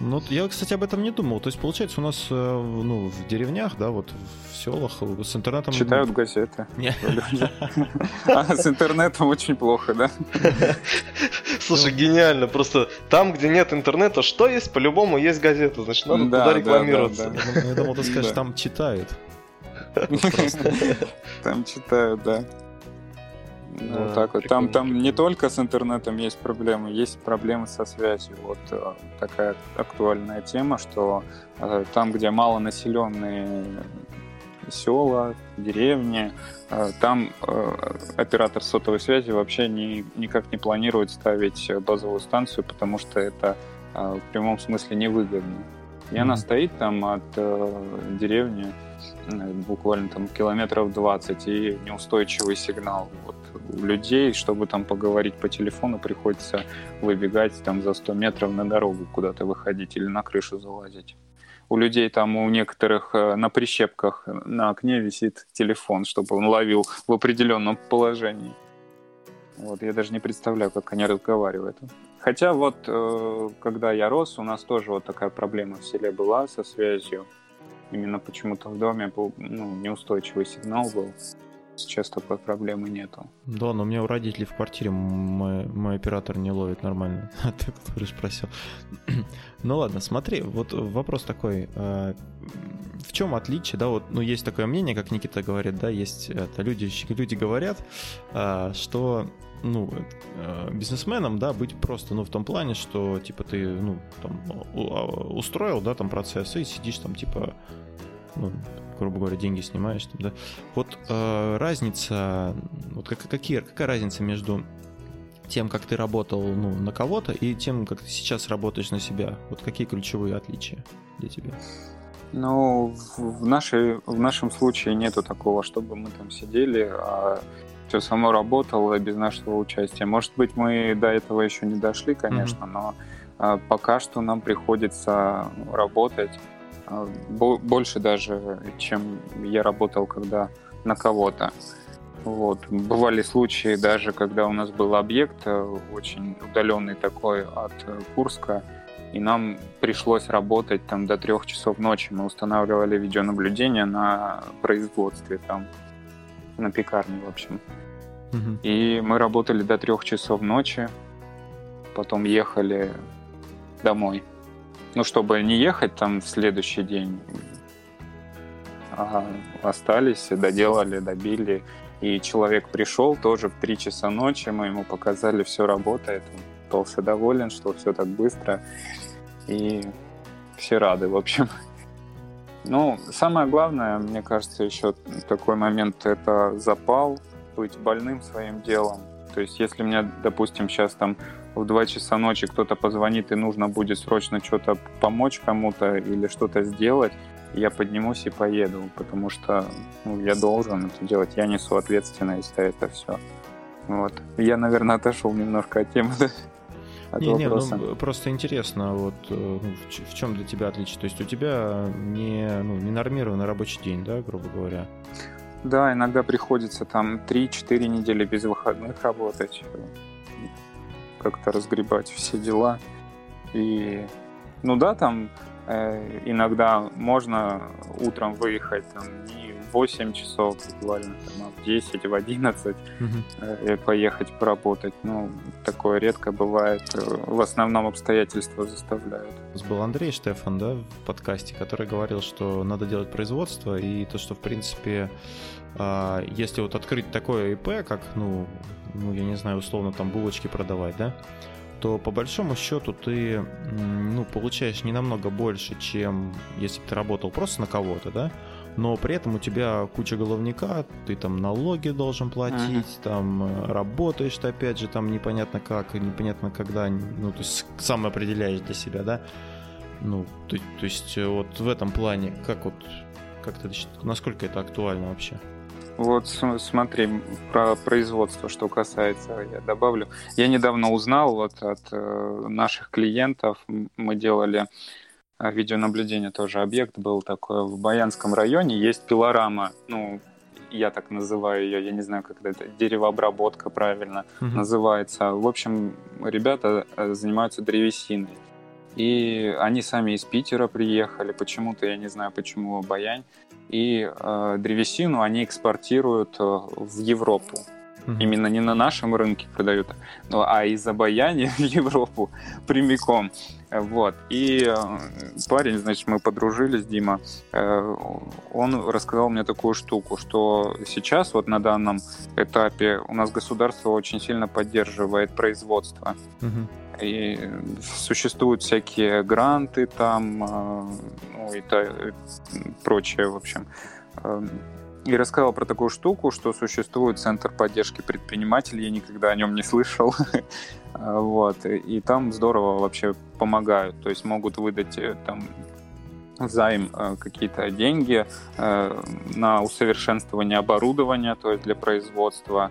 Ну, я, кстати, об этом не думал. То есть, получается, у нас э, ну, в деревнях, да, вот в селах с интернетом... Читают газеты. А с интернетом очень плохо, да? Слушай, гениально. Просто там, где нет интернета, что есть? По-любому есть газета. Значит, надо туда рекламироваться. Я думал, ты скажешь, там читают. Там читают, да. Ну, да, так вот. Там, там не только с интернетом есть проблемы, есть проблемы со связью. Вот э, такая актуальная тема, что э, там, где малонаселенные села, деревни, э, там оператор сотовой связи вообще ни, никак не планирует ставить базовую станцию, потому что это в прямом смысле невыгодно. И mm-hmm. она стоит там от деревни буквально там километров 20 и неустойчивый сигнал. Вот людей, чтобы там поговорить по телефону, приходится выбегать там за 100 метров на дорогу куда-то выходить или на крышу залазить. У людей там, у некоторых э, на прищепках на окне висит телефон, чтобы он ловил в определенном положении. Вот, я даже не представляю, как они разговаривают. Хотя вот, э, когда я рос, у нас тоже вот такая проблема в селе была со связью. Именно почему-то в доме был ну, неустойчивый сигнал был. Сейчас такой проблемы нету. Да, но у меня у родителей в квартире мой, мой оператор не ловит нормально. А ты который спросил. ну ладно, смотри, вот вопрос такой. А, в чем отличие, да, вот, ну, есть такое мнение, как Никита говорит, да, есть это, люди, люди говорят, а, что ну, а, бизнесменом, да, быть просто, ну, в том плане, что, типа, ты, ну, там, устроил, да, там, процесс, и сидишь там, типа, ну, грубо говоря, деньги снимаешь. Там, да? Вот э, разница, вот как, какие, какая разница между тем, как ты работал ну, на кого-то, и тем, как ты сейчас работаешь на себя? Вот какие ключевые отличия для тебя? Ну, в, нашей, в нашем случае нету такого, чтобы мы там сидели, а все само работало без нашего участия. Может быть, мы до этого еще не дошли, конечно, mm-hmm. но а, пока что нам приходится работать больше даже, чем я работал, когда на кого-то. Вот. Бывали случаи даже, когда у нас был объект э, очень удаленный такой от э, Курска, и нам пришлось работать там до трех часов ночи. Мы устанавливали видеонаблюдение на производстве там, на пекарне, в общем. Угу. И мы работали до трех часов ночи, потом ехали домой ну, чтобы не ехать там в следующий день, а остались, доделали, добили. И человек пришел тоже в 3 часа ночи, мы ему показали, все работает, он остался доволен, что все так быстро. И все рады, в общем. Ну, самое главное, мне кажется, еще такой момент, это запал, быть больным своим делом. То есть, если мне, допустим, сейчас там в 2 часа ночи кто-то позвонит и нужно будет срочно что-то помочь кому-то или что-то сделать, я поднимусь и поеду, потому что ну, я должен это делать, я несу ответственность за это все. Вот. Я, наверное, отошел немножко от темы. От не, вопроса. не, ну просто интересно, вот э, ну, в, в чем для тебя отличие? То есть у тебя не, ну, не нормированный рабочий день, да, грубо говоря? Да, иногда приходится там 3-4 недели без выходных работать как-то разгребать все дела. И, ну да, там Э, иногда можно утром выехать там, не в 8 часов буквально, там, а в 10, в 11 угу. поехать поработать. Ну, такое редко бывает. В основном обстоятельства заставляют. Был Андрей Штефан, да, в подкасте, который говорил, что надо делать производство, и то, что, в принципе, а, если вот открыть такое ИП, как, ну, ну, я не знаю, условно, там булочки продавать, да, то по большому счету ты ну, получаешь не намного больше, чем если бы ты работал просто на кого-то, да, но при этом у тебя куча головника, ты там налоги должен платить, uh-huh. там э, работаешь ты опять же там непонятно как, непонятно когда, ну то есть сам определяешь для себя, да, ну то, то есть э, вот в этом плане как вот как ты насколько это актуально вообще? Вот смотри, про производство, что касается, я добавлю. Я недавно узнал вот от э, наших клиентов, мы делали э, видеонаблюдение, тоже объект был такой в Баянском районе, есть пилорама, ну, я так называю ее, я не знаю, как это, деревообработка правильно mm-hmm. называется. В общем, ребята э, занимаются древесиной. И они сами из Питера приехали, почему-то, я не знаю, почему Баянь и э, древесину они экспортируют э, в Европу. Mm-hmm. Именно не на нашем рынке продают, а из Обаяни в Европу прямиком. Вот. И э, парень, значит, мы подружились, Дима, э, он рассказал мне такую штуку, что сейчас вот на данном этапе у нас государство очень сильно поддерживает производство. Mm-hmm. И существуют всякие гранты там, э, ну и та, прочее, в общем. Эм, и рассказал про такую штуку, что существует центр поддержки предпринимателей, я никогда о нем не слышал. вот. И там здорово вообще помогают, то есть могут выдать э, там займ э, какие-то деньги на усовершенствование оборудования, то есть для производства,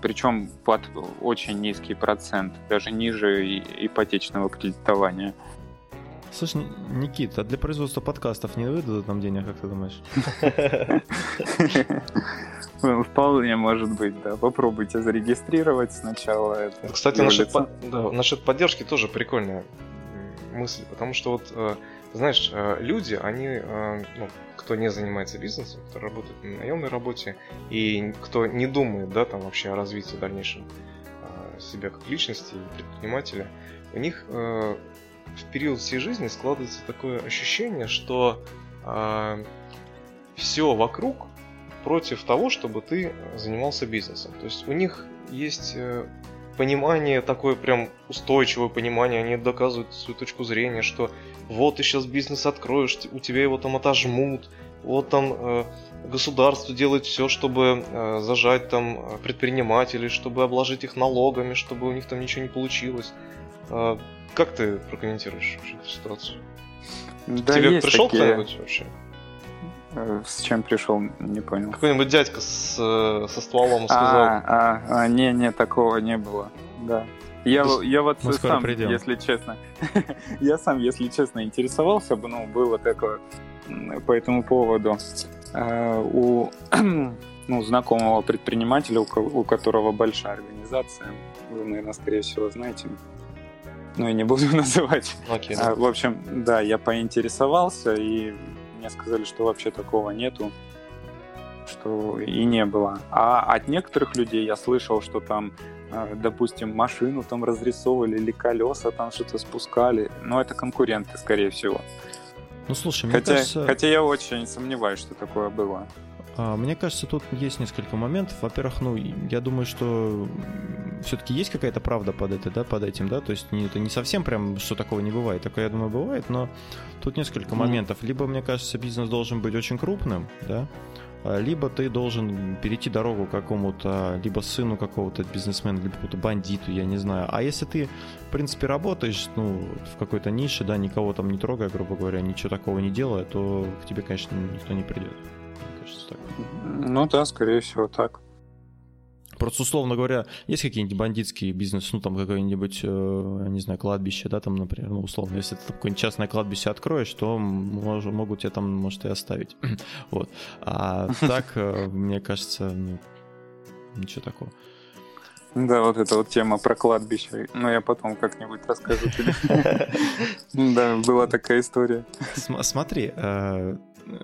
причем под очень низкий процент, даже ниже ипотечного кредитования. Слушай, Никит, а для производства подкастов не выдадут нам денег, как ты думаешь? Вполне может быть, да. Попробуйте зарегистрировать сначала это. Кстати, насчет, по... да, насчет поддержки тоже прикольная мысль, потому что вот, э, знаешь, э, люди, они, э, ну, кто не занимается бизнесом, кто работает на наемной работе и кто не думает, да, там вообще о развитии дальнейшем а, себя как личности и предпринимателя, у них э, в период всей жизни складывается такое ощущение, что э, все вокруг против того, чтобы ты занимался бизнесом. То есть у них есть э, понимание такое прям устойчивое понимание, они доказывают свою точку зрения, что вот ты сейчас бизнес откроешь, у тебя его там отожмут, вот там э, государство делает все, чтобы э, зажать там э, предпринимателей, чтобы обложить их налогами, чтобы у них там ничего не получилось. Э, как ты прокомментируешь вообще эту ситуацию? Да Тебе пришел такие... кто-нибудь вообще? Э, с чем пришел, не понял. Какой-нибудь дядька с, э, со стволом сказал. А, а, а, не, не, такого не было. Да. Я, я вот Мы сам, придем. если честно, я сам, если честно, интересовался бы, ну, было такое по этому поводу. Э, у ну, знакомого предпринимателя, у которого большая организация, вы, наверное, скорее всего, знаете, но я не буду называть. Okay, да. В общем, да, я поинтересовался, и мне сказали, что вообще такого нету, что и не было. А от некоторых людей я слышал, что там, допустим, машину там разрисовывали или колеса там что-то спускали. Но это конкуренты, скорее всего. Ну слушай, мне хотя, кажется... Хотя я очень сомневаюсь, что такое было. А, мне кажется, тут есть несколько моментов. Во-первых, ну, я думаю, что все-таки есть какая-то правда под это, да, под этим, да, то есть не, это не совсем прям, что такого не бывает. Такое, я думаю, бывает, но тут несколько моментов. Либо, мне кажется, бизнес должен быть очень крупным, да, а, либо ты должен перейти дорогу какому-то, либо сыну какого-то бизнесмена, либо какому-то бандиту, я не знаю. А если ты, в принципе, работаешь, ну, в какой-то нише, да, никого там не трогая, грубо говоря, ничего такого не делая, то к тебе, конечно, никто не придет. Мне кажется, так. Ну да, скорее всего, так. Просто, условно говоря, есть какие-нибудь бандитские бизнесы, ну, там, какое-нибудь, э, я не знаю, кладбище, да, там, например, ну, условно, если ты какое-нибудь частное кладбище откроешь, то мож, могут тебя там, может, и оставить. вот. А так, э, мне кажется, ну, ничего такого. Да, вот эта вот тема про кладбище. Но я потом как-нибудь расскажу тебе. Да, была такая история. Смотри, э,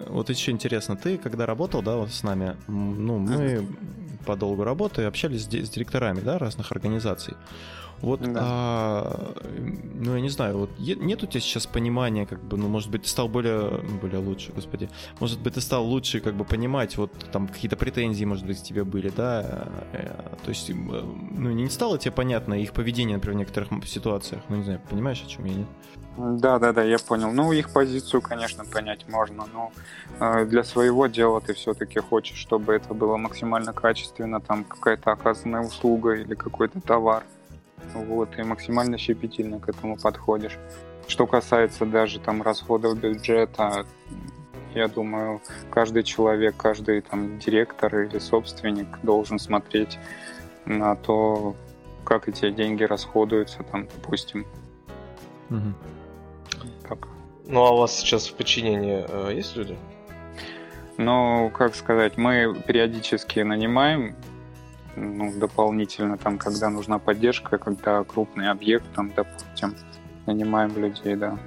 вот еще интересно, ты когда работал, да, вот с нами, ну, мы по долгу работы общались с директорами, да, разных организаций. Вот, да. а, ну я не знаю, вот нет у тебя сейчас понимания, как бы, ну может быть ты стал более, более лучше, господи, может быть ты стал лучше, как бы понимать, вот там какие-то претензии, может быть, тебе были, да, э, то есть, ну не стало тебе понятно их поведение, например, в некоторых ситуациях, ну не знаю, понимаешь, о чем я, нет? Да, да, да, я понял. Ну, их позицию, конечно, понять можно, но э, для своего дела ты все-таки хочешь, чтобы это было максимально качественно, там какая-то оказанная услуга или какой-то товар. Вот, и максимально щепетильно к этому подходишь. Что касается даже там расходов бюджета, я думаю, каждый человек, каждый там директор или собственник должен смотреть на то, как эти деньги расходуются, там, допустим. Угу. Как? Ну а у вас сейчас в подчинении э, есть люди? Ну, как сказать, мы периодически нанимаем ну, дополнительно, там, когда нужна поддержка, когда крупный объект, там, допустим, нанимаем людей, да.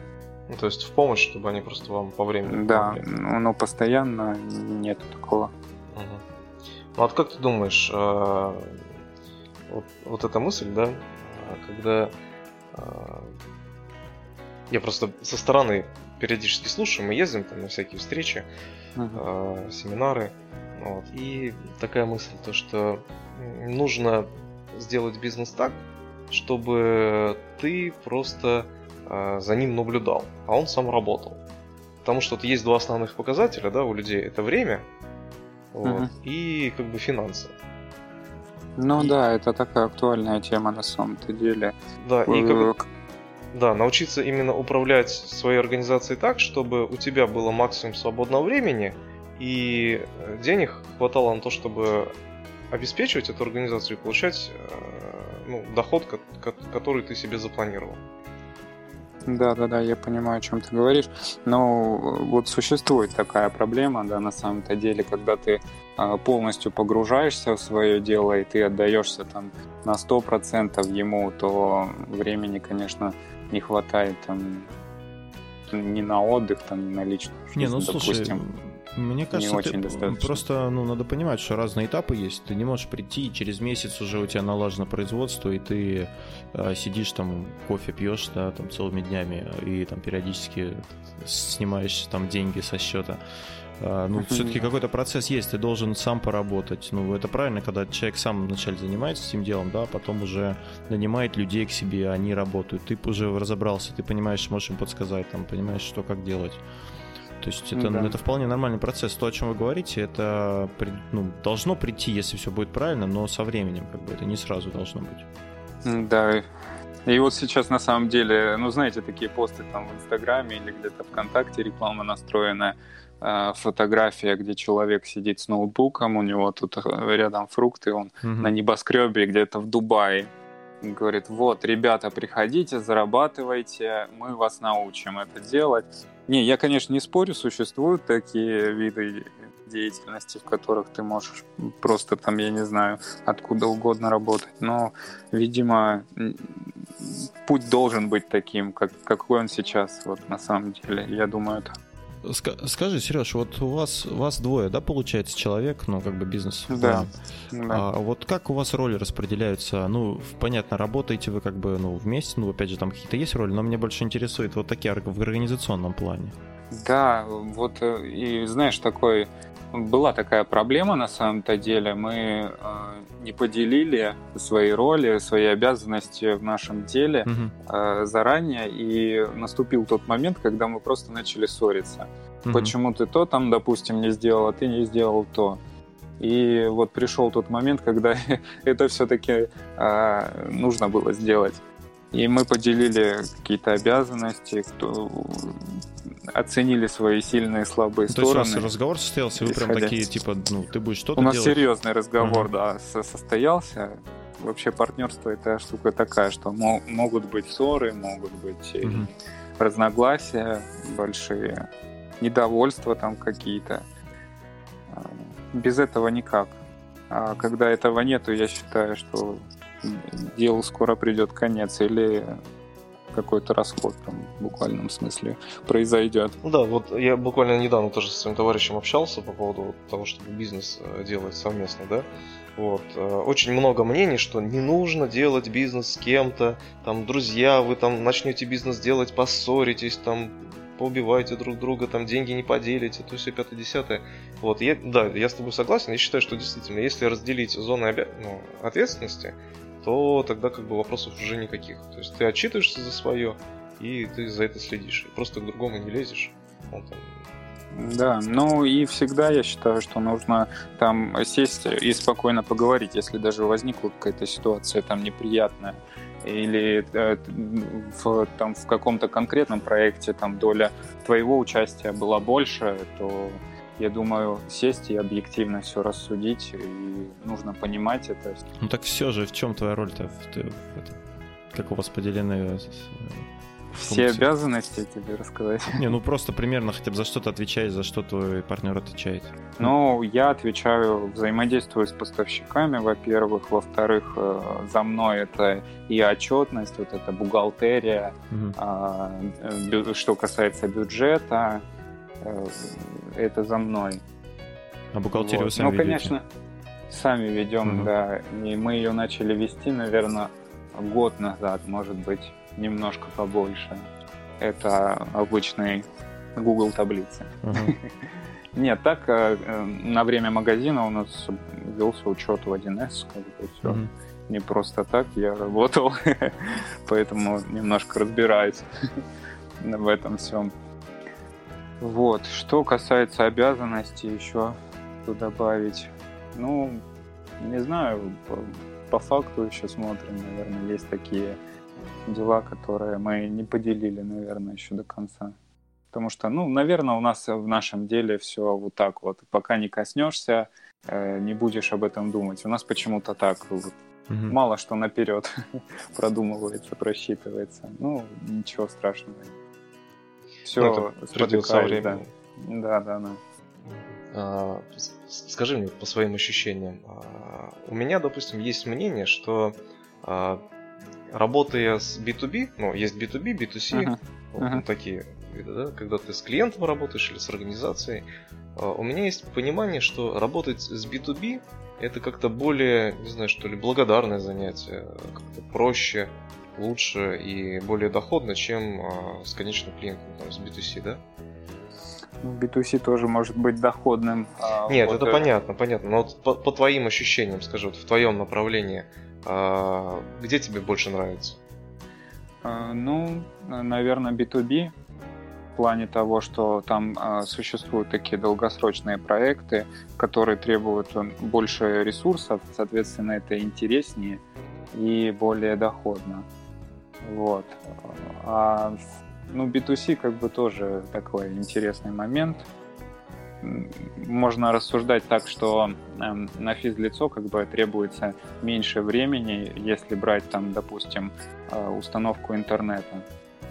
Ну, то есть в помощь, чтобы они просто вам по времени Да, ну, но постоянно нет такого. Угу. Ну, вот как ты думаешь, э, вот, вот эта мысль, да, когда э, я просто со стороны периодически слушаю, мы ездим там на всякие встречи, uh-huh. э, семинары, вот, и такая мысль, то что нужно сделать бизнес так, чтобы ты просто э, за ним наблюдал, а он сам работал. Потому что вот есть два основных показателя, да, у людей это время вот, угу. и как бы финансы. Ну и... да, это такая актуальная тема на самом-то деле. Да, и как бы, да, научиться именно управлять своей организацией так, чтобы у тебя было максимум свободного времени и денег хватало на то, чтобы обеспечивать эту организацию и получать э, ну, доход, который ты себе запланировал. Да, да, да, я понимаю, о чем ты говоришь. Но вот существует такая проблема, да, на самом-то деле, когда ты а, полностью погружаешься в свое дело и ты отдаешься там на 100% ему, то времени, конечно, не хватает там ни на отдых, там, ни на личную жизнь, Не, ну допустим. слушай, мне кажется, не очень ты просто ну, надо понимать, что разные этапы есть. Ты не можешь прийти, и через месяц уже у тебя налажено производство, и ты э, сидишь там, кофе пьешь, да, там целыми днями, и там периодически снимаешь там деньги со счета. Uh, ну, все-таки какой-то процесс есть, ты должен сам поработать. Ну, это правильно, когда человек сам вначале занимается этим делом, да, потом уже нанимает людей к себе, они работают. Ты уже разобрался, ты понимаешь, можешь им подсказать, там, понимаешь, что как делать. То есть это, да. это вполне нормальный процесс. То, о чем вы говорите, это ну, должно прийти, если все будет правильно, но со временем, как бы это не сразу должно быть. Да. И вот сейчас на самом деле, ну знаете, такие посты там в Инстаграме или где-то ВКонтакте реклама настроена, э, фотография, где человек сидит с ноутбуком, у него тут э, рядом фрукты, он угу. на небоскребе где-то в Дубае. Говорит, вот, ребята, приходите, зарабатывайте, мы вас научим это делать. Не, я, конечно, не спорю, существуют такие виды деятельности, в которых ты можешь просто там, я не знаю, откуда угодно работать. Но, видимо, путь должен быть таким, как, какой он сейчас, вот на самом деле. Я думаю, это Скажи, Сереж, вот у вас, вас двое, да, получается, человек, ну, как бы бизнес? Да. да. А вот как у вас роли распределяются? Ну, понятно, работаете вы как бы, ну, вместе, ну, опять же, там какие-то есть роли, но меня больше интересует вот такие в организационном плане. Да, вот, э, и знаешь, такой была такая проблема на самом-то деле. Мы э, не поделили свои роли, свои обязанности в нашем деле угу. э, заранее, и наступил тот момент, когда мы просто начали ссориться. Угу. Почему ты то там, допустим, не сделал, а ты не сделал то. И вот пришел тот момент, когда это все-таки э, нужно было сделать. И мы поделили какие-то обязанности, кто оценили свои сильные и слабые ну, стороны. То есть у вас разговор состоялся, вы прям такие, типа, ну, ты будешь что-то У нас делать? серьезный разговор, uh-huh. да, состоялся. Вообще партнерство это штука такая, что могут быть ссоры, могут быть uh-huh. разногласия большие, недовольства там какие-то. А, без этого никак. А когда этого нету, я считаю, что делу скоро придет конец, или какой-то расход там в буквальном смысле произойдет. Ну да, вот я буквально недавно тоже с своим товарищем общался по поводу того, чтобы бизнес э, делать совместно, да. Вот. Э, очень много мнений, что не нужно делать бизнес с кем-то, там, друзья, вы там начнете бизнес делать, поссоритесь, там, поубиваете друг друга, там, деньги не поделите, то все пятое, десятое. Вот, я, да, я с тобой согласен, я считаю, что действительно, если разделить зоны обя... ну, ответственности, то тогда как бы вопросов уже никаких. То есть ты отчитываешься за свое, и ты за это следишь. Просто к другому не лезешь. Он там да, ну и всегда я считаю, что нужно там сесть и спокойно поговорить, если даже возникла какая-то ситуация там неприятная или э, в, там, в каком-то конкретном проекте там доля твоего участия была больше, то я думаю, сесть и объективно все рассудить, и нужно понимать это. Ну так все же, в чем твоя роль-то? Как у вас поделены э, все обязанности тебе рассказать. Не, ну просто примерно хотя бы за что ты отвечаешь, за что твой партнер отвечает. Ну, я отвечаю, взаимодействую с поставщиками, во-первых. Во-вторых, э, за мной это и отчетность, вот это бухгалтерия, угу. что касается бюджета, Э, это за мной. А бухгалтерию вот. вы сами Ну, ведете? конечно, сами ведем, угу. да. И мы ее начали вести, наверное, год назад, может быть, немножко побольше. Это обычные Google таблицы. Угу. Нет, так э, э, на время магазина у нас велся учет в 1С, как бы все. Угу. Не просто так я работал, поэтому немножко разбираюсь в этом всем. Вот. Что касается обязанностей, еще что добавить? Ну, не знаю, по, по факту еще смотрим, наверное, есть такие дела, которые мы не поделили, наверное, еще до конца. Потому что, ну, наверное, у нас в нашем деле все вот так вот. Пока не коснешься, э, не будешь об этом думать. У нас почему-то так вот. Угу. Мало что наперед продумывается, просчитывается. Ну, ничего страшного все ну, придет со временем. Да, да, да. А, скажи мне по своим ощущениям. А, у меня, допустим, есть мнение, что а, работая с B2B, ну, есть B2B, B2C, uh-huh. Вот, uh-huh. такие виды, да, когда ты с клиентом работаешь или с организацией, а, у меня есть понимание, что работать с B2B это как-то более, не знаю, что ли, благодарное занятие, как-то проще, лучше и более доходно, чем а, с конечным клиентом, там, с B2C, да? Ну, B2C тоже может быть доходным. А Нет, вот это, это понятно, понятно. Но вот по, по твоим ощущениям, скажи, вот в твоем направлении, а, где тебе больше нравится? А, ну, наверное, B2B в плане того, что там а, существуют такие долгосрочные проекты, которые требуют больше ресурсов, соответственно, это интереснее и более доходно. Вот. А ну, B2C как бы тоже такой интересный момент. Можно рассуждать так, что э, на физлицо как бы требуется меньше времени, если брать там, допустим, э, установку интернета.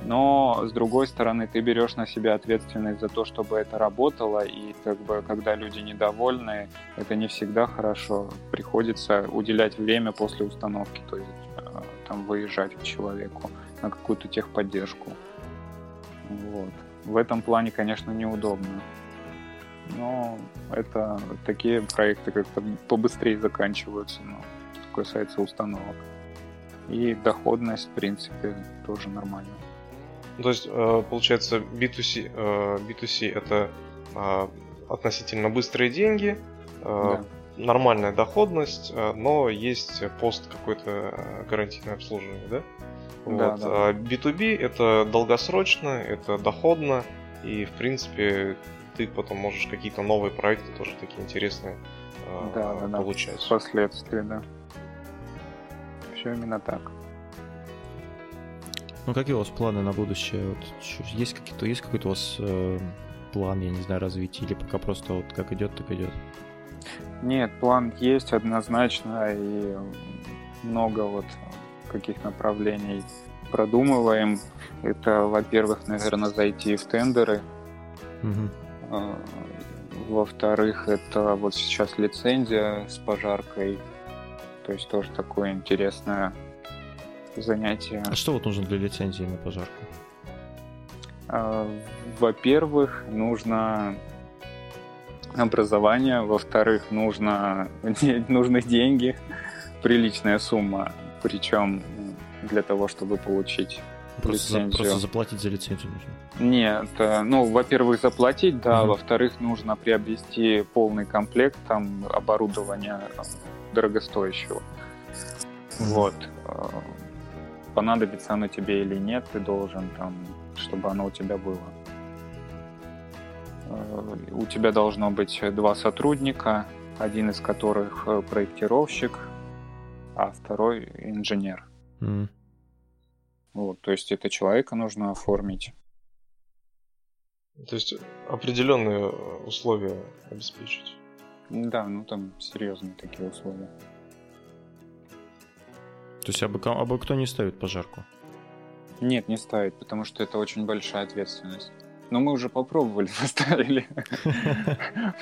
Но с другой стороны, ты берешь на себя ответственность за то, чтобы это работало, и как бы когда люди недовольны, это не всегда хорошо. Приходится уделять время после установки, то есть там выезжать к человеку на какую-то техподдержку. Вот. В этом плане, конечно, неудобно. Но это такие проекты как-то побыстрее заканчиваются, но что касается установок. И доходность, в принципе, тоже нормальная. То есть, э, получается, B2C, э, B2C это э, относительно быстрые деньги, да нормальная доходность, э, но есть пост какой-то э, гарантийное обслуживание, да? Вот. Да, да. А B2B это долгосрочно, это доходно, и в принципе ты потом можешь какие-то новые проекты тоже такие интересные э, да, да, получать. Да. Впоследствии, да. Все именно так. Ну какие у вас планы на будущее? Вот, есть какие-то, есть какой-то у вас э, план, я не знаю, развития, или пока просто вот как идет, так идет? Нет, план есть однозначно, и много вот каких направлений продумываем. Это, во-первых, наверное, зайти в тендеры. Угу. Во-вторых, это вот сейчас лицензия с пожаркой. То есть тоже такое интересное занятие. А что вот нужно для лицензии на пожарку? А, во-первых, нужно образование, во-вторых, нужно нужны деньги, приличная сумма, причем для того, чтобы получить Просто, лицензию. просто заплатить за лицензию нужно. Нет, э, ну, во-первых, заплатить, да, Мгм. во-вторых, нужно приобрести полный комплект там оборудования э, дорогостоящего. Вот. Э, Понадобится оно тебе или нет, ты должен там, чтобы оно у тебя было. Э, У тебя должно быть два сотрудника, один из которых э, проектировщик, а второй инженер. М. Вот, то есть это человека нужно оформить. То есть определенные условия обеспечить. Да, ну там серьезные такие условия. То есть абы, абы кто не ставит пожарку. Нет, не ставить, потому что это очень большая ответственность. Но мы уже попробовали, поставили.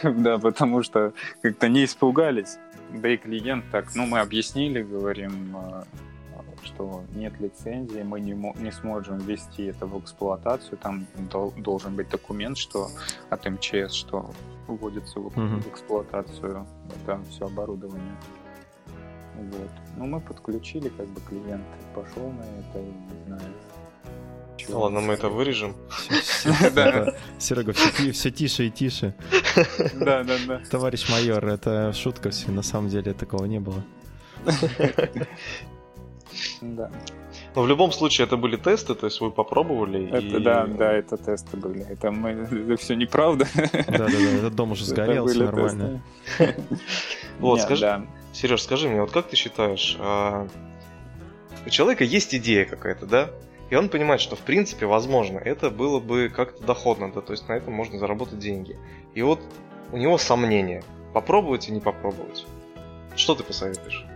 Да, потому что как-то не испугались. Да и клиент так, ну мы объяснили, говорим, э, что нет лицензии, мы не, не сможем ввести это в эксплуатацию, там дол- должен быть документ, что от МЧС, что вводится в, Мгм. в эксплуатацию это все оборудование. Вот. Ну, мы подключили, как бы клиент пошел на это, и не знаю. Ну ладно, мы это вырежем. Да. Серега, все, ти- все тише и тише. Да, да, да. Товарищ майор, это шутка все, на самом деле такого не было. Да. Но в любом случае это были тесты, то есть вы попробовали. Это, и... да, да, это тесты были. Это мы, это все неправда. Да-да-да, этот дом уже сгорел, все нормально. Вот, Не, скажи- да. Сереж, скажи мне, вот как ты считаешь, а, у человека есть идея какая-то, да? И он понимает, что в принципе, возможно, это было бы как-то доходно, да, то есть на этом можно заработать деньги. И вот у него сомнения, попробовать и не попробовать. Что ты посоветуешь?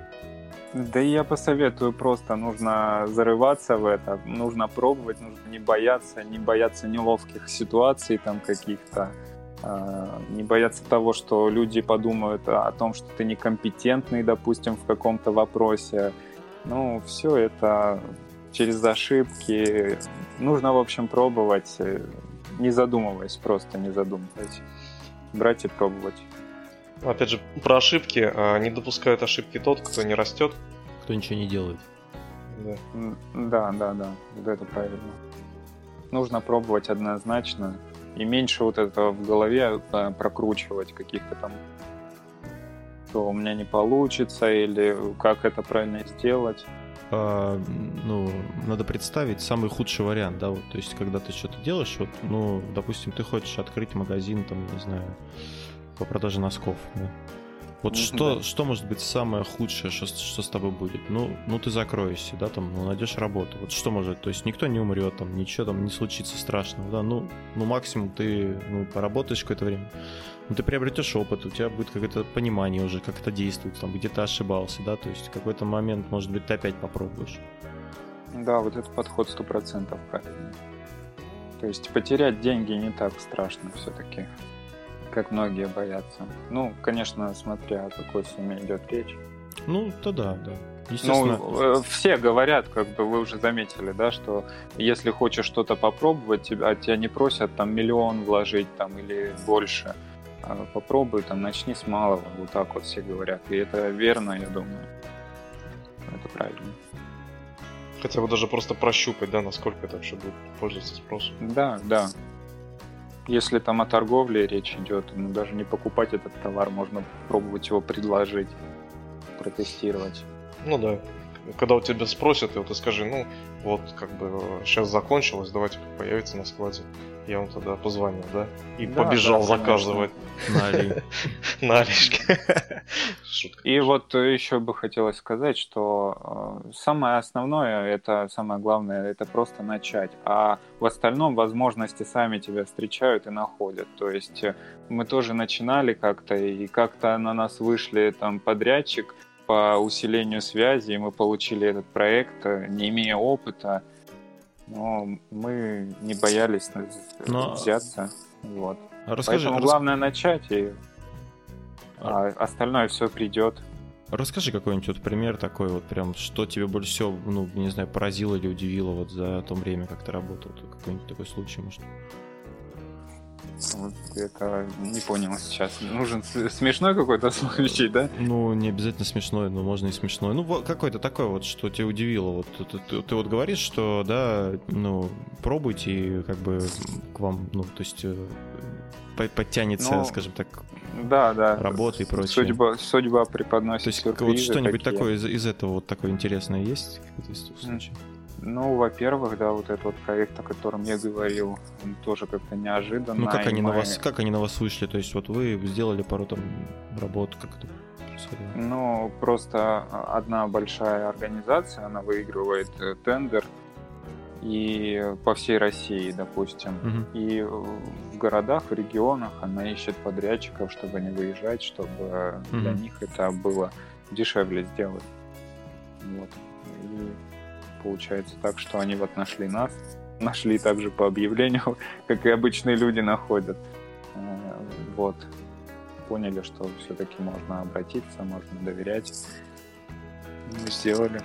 Да я посоветую просто, нужно зарываться в это, нужно пробовать, нужно не бояться, не бояться неловких ситуаций там каких-то, а, не бояться того, что люди подумают о том, что ты некомпетентный, допустим, в каком-то вопросе. Ну, все это через ошибки. Нужно, в общем, пробовать, э, не задумываясь, просто не задумываясь. Брать и пробовать. Опять же, про ошибки. а, Не допускает ошибки тот, кто не растет. Кто ничего не делает. Да. Да, да, да, вот это правильно. Нужно пробовать однозначно и меньше вот этого в голове э, прокручивать каких-то там что у меня не получится или как это правильно сделать. А, ну, надо представить самый худший вариант, да, вот, то есть, когда ты что-то делаешь, вот, ну, допустим, ты хочешь открыть магазин, там, не знаю, по продаже носков, да. Вот что, да. что может быть самое худшее, что, что с тобой будет? Ну, ну, ты закроешься, да, там, ну, найдешь работу. Вот что может, то есть никто не умрет, там, ничего там не случится страшного, да, ну, ну, максимум ты, ну, поработаешь какое-то время, ну, ты приобретешь опыт, у тебя будет какое-то понимание уже, как это действует, там, где ты ошибался, да, то есть в какой-то момент, может быть, ты опять попробуешь. Да, вот этот подход сто процентов правильный. То есть потерять деньги не так страшно все-таки, как многие боятся. Ну, конечно, смотря о какой сумме идет речь. Ну, то да, да. Естественно. Ну, э, все говорят, как бы вы уже заметили, да, что если хочешь что-то попробовать, тебя, а тебя не просят там миллион вложить там или больше. А попробуй, там, начни с малого, вот так вот все говорят. И это верно, я думаю. Это правильно. Хотя бы даже просто прощупать, да, насколько это вообще будет пользоваться спросом. Да, да. Если там о торговле речь идет, ну, даже не покупать этот товар, можно пробовать его предложить, протестировать. Ну да. Когда у тебя спросят, и вот ты скажи, ну, вот, как бы, сейчас закончилось, давайте как появится на складе. Я вам тогда позвонил, да? И Да, побежал да, заказывать На Али. налички. Шутка. И вот еще бы хотелось сказать, что э, самое основное, это самое главное, это просто начать. А в остальном возможности сами тебя встречают и находят. То есть э, мы тоже начинали как-то, и как-то на нас вышли там подрядчик по усилению связи, и мы получили этот проект, э, не имея опыта. Но мы не боялись э, Но- взяться. Вот. А Расскажи, Поэтому рас- главное начать, и а остальное все придет. расскажи какой-нибудь вот пример такой вот прям, что тебе больше всего, ну, не знаю, поразило или удивило вот за то время, как ты работал, какой-нибудь такой случай, может? Вот это не понял сейчас. Нужен смешной какой-то случай, да? Ну, не обязательно смешной, но можно и смешной. Ну, какой-то такой вот, что тебя удивило. Вот ты, ты, ты вот говоришь, что, да, ну, пробуйте, и как бы к вам, ну, то есть э, подтянется, ну, скажем так, да, да. работа и прочее. Судьба, судьба преподносит То есть вот что-нибудь такое из, из этого вот такое интересное есть? Какой-то случай? Ну, во-первых, да, вот этот вот проект, о котором я говорил, он тоже как-то неожиданно. Ну, как они, мы... на вас, как они на вас вышли? То есть вот вы сделали пару там работ, как это происходило? Ну, просто одна большая организация, она выигрывает э, тендер, и по всей России, допустим. Угу. И в городах, в регионах она ищет подрядчиков, чтобы не выезжать, чтобы угу. для них это было дешевле сделать. Вот. И получается так, что они вот нашли нас, нашли также по объявлению, как и обычные люди находят. Э, вот. Поняли, что все-таки можно обратиться, можно доверять. Ну, сделали.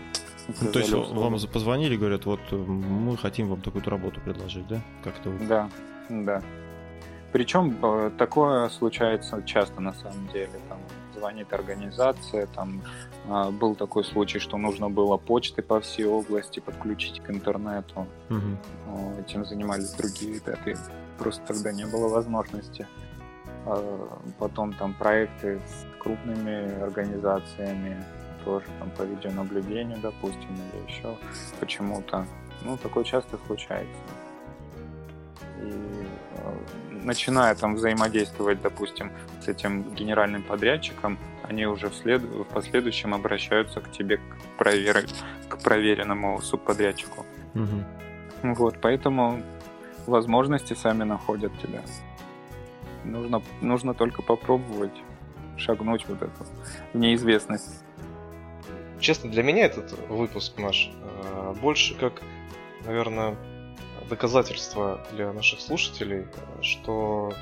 Ну, то есть вам позвонили, говорят, вот э, мы хотим вам такую работу предложить, да? Как-то вот. Да, да. Причем э, такое случается часто на самом деле. Звонит организация, там а, был такой случай, что нужно было почты по всей области подключить к интернету. Угу. Этим занимались другие ребята, просто тогда не было возможности. А, потом там проекты с крупными организациями, тоже там по видеонаблюдению, допустим, или еще почему-то. Ну, такое часто случается. Начиная там взаимодействовать, допустим, с этим генеральным подрядчиком, они уже вслед... в последующем обращаются к тебе к, провер... к проверенному субподрядчику. Угу. Вот, поэтому возможности сами находят тебя. Нужно, нужно только попробовать шагнуть вот эту в неизвестность. Честно, для меня этот выпуск наш э, больше как, наверное, доказательство для наших слушателей, что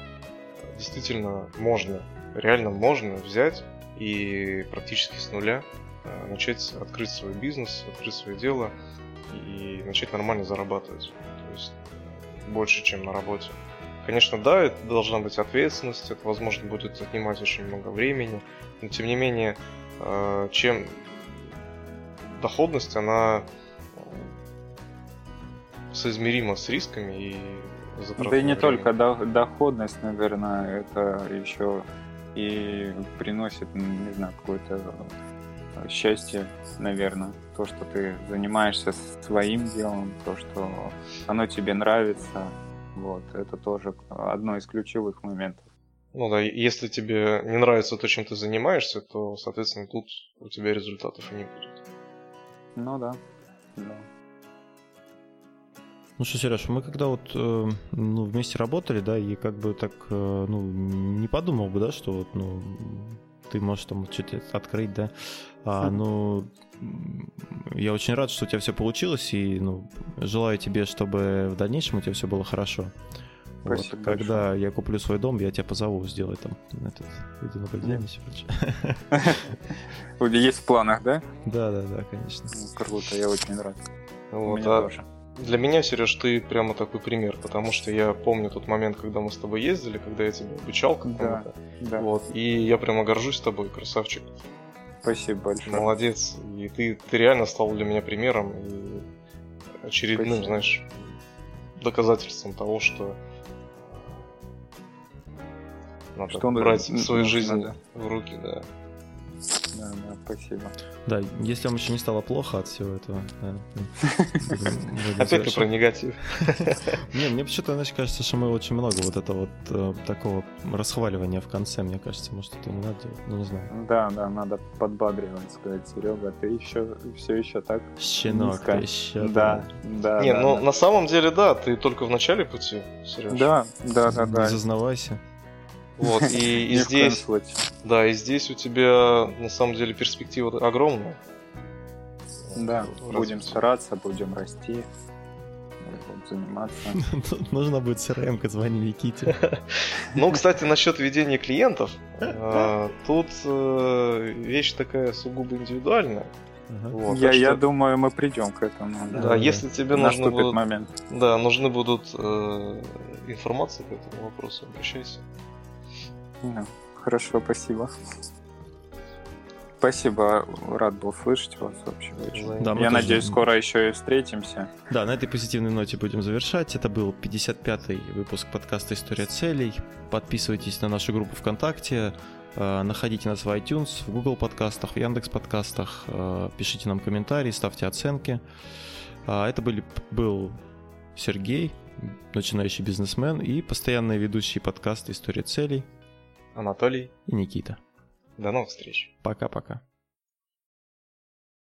действительно можно, реально можно взять и практически с нуля э, начать открыть свой бизнес, открыть свое дело и начать нормально зарабатывать. То есть э, больше, чем на работе. Конечно, да, это должна быть ответственность, это, возможно, будет отнимать очень много времени, но тем не менее, чем доходность, она соизмерима с рисками и Да и не только доходность, наверное, это еще и приносит, не знаю, какое-то э, счастье, наверное. То, что ты занимаешься своим делом, то, что оно тебе нравится, вот, это тоже одно из ключевых моментов. Ну да, если тебе не нравится то, чем ты занимаешься, то, соответственно, тут у тебя результатов и не будет. Ну да, да. Ну что, Сереж, мы когда вот э, ну, вместе работали, да, и как бы так, э, ну, не подумал бы, да, что вот, ну, ты можешь там что-то открыть, да. А, ну, я очень рад, что у тебя все получилось, и, ну, желаю тебе, чтобы в дальнейшем у тебя все было хорошо. Спасибо вот, когда я куплю свой дом, я тебя позову сделать там этот видеонаблюдение У тебя есть в планах, да? Да, да, да, конечно. Ну, круто, я очень рад. Вот, а тоже. Для меня, Сереж, ты прямо такой пример, потому что я помню тот момент, когда мы с тобой ездили, когда я тебя обучал какому-то. Да, да. Вот, и я прямо горжусь тобой, красавчик. Спасибо большое. Молодец. И ты, ты реально стал для меня примером и очередным, Спасибо. знаешь, доказательством того, что надо что брать он... свою жизнь надо. в руки, да. Спасибо. Да, если вам еще не стало плохо от всего этого. Опять про негатив. Не, мне почему-то значит, кажется, что мы очень много вот этого вот э, такого расхваливания в конце, мне кажется, может, это не надо делать, ну не знаю. Да, да, надо подбадривать, сказать, Серега, ты еще все еще так Щенок, ты еще. Да, да. Не, ну на самом деле, да, ты только в начале пути, Сереж. Да, да, да, да. Не зазнавайся. Вот, и, и здесь, да, и здесь у тебя на самом деле перспектива огромная. Да, будем стараться, будем расти. заниматься. Нужно будет CRM, звони Никите. Ну, кстати, насчет ведения клиентов, э, тут э, вещь такая сугубо индивидуальная. Вот, я, я думаю, мы придем к этому. Да, да если тебе нужны будут, момент. Да, нужны будут э, информации по этому вопросу, обращайся. Да, хорошо, спасибо. Спасибо, рад был слышать вас вообще. Да, Я надеюсь, скоро еще и встретимся. Да, на этой позитивной ноте будем завершать. Это был 55-й выпуск подкаста «История целей». Подписывайтесь на нашу группу ВКонтакте, э, находите нас в iTunes, в Google подкастах, в Яндекс подкастах, э, пишите нам комментарии, ставьте оценки. А, это были, был Сергей, начинающий бизнесмен и постоянный ведущий подкаста «История целей». Анатолий. И Никита. До новых встреч. Пока-пока.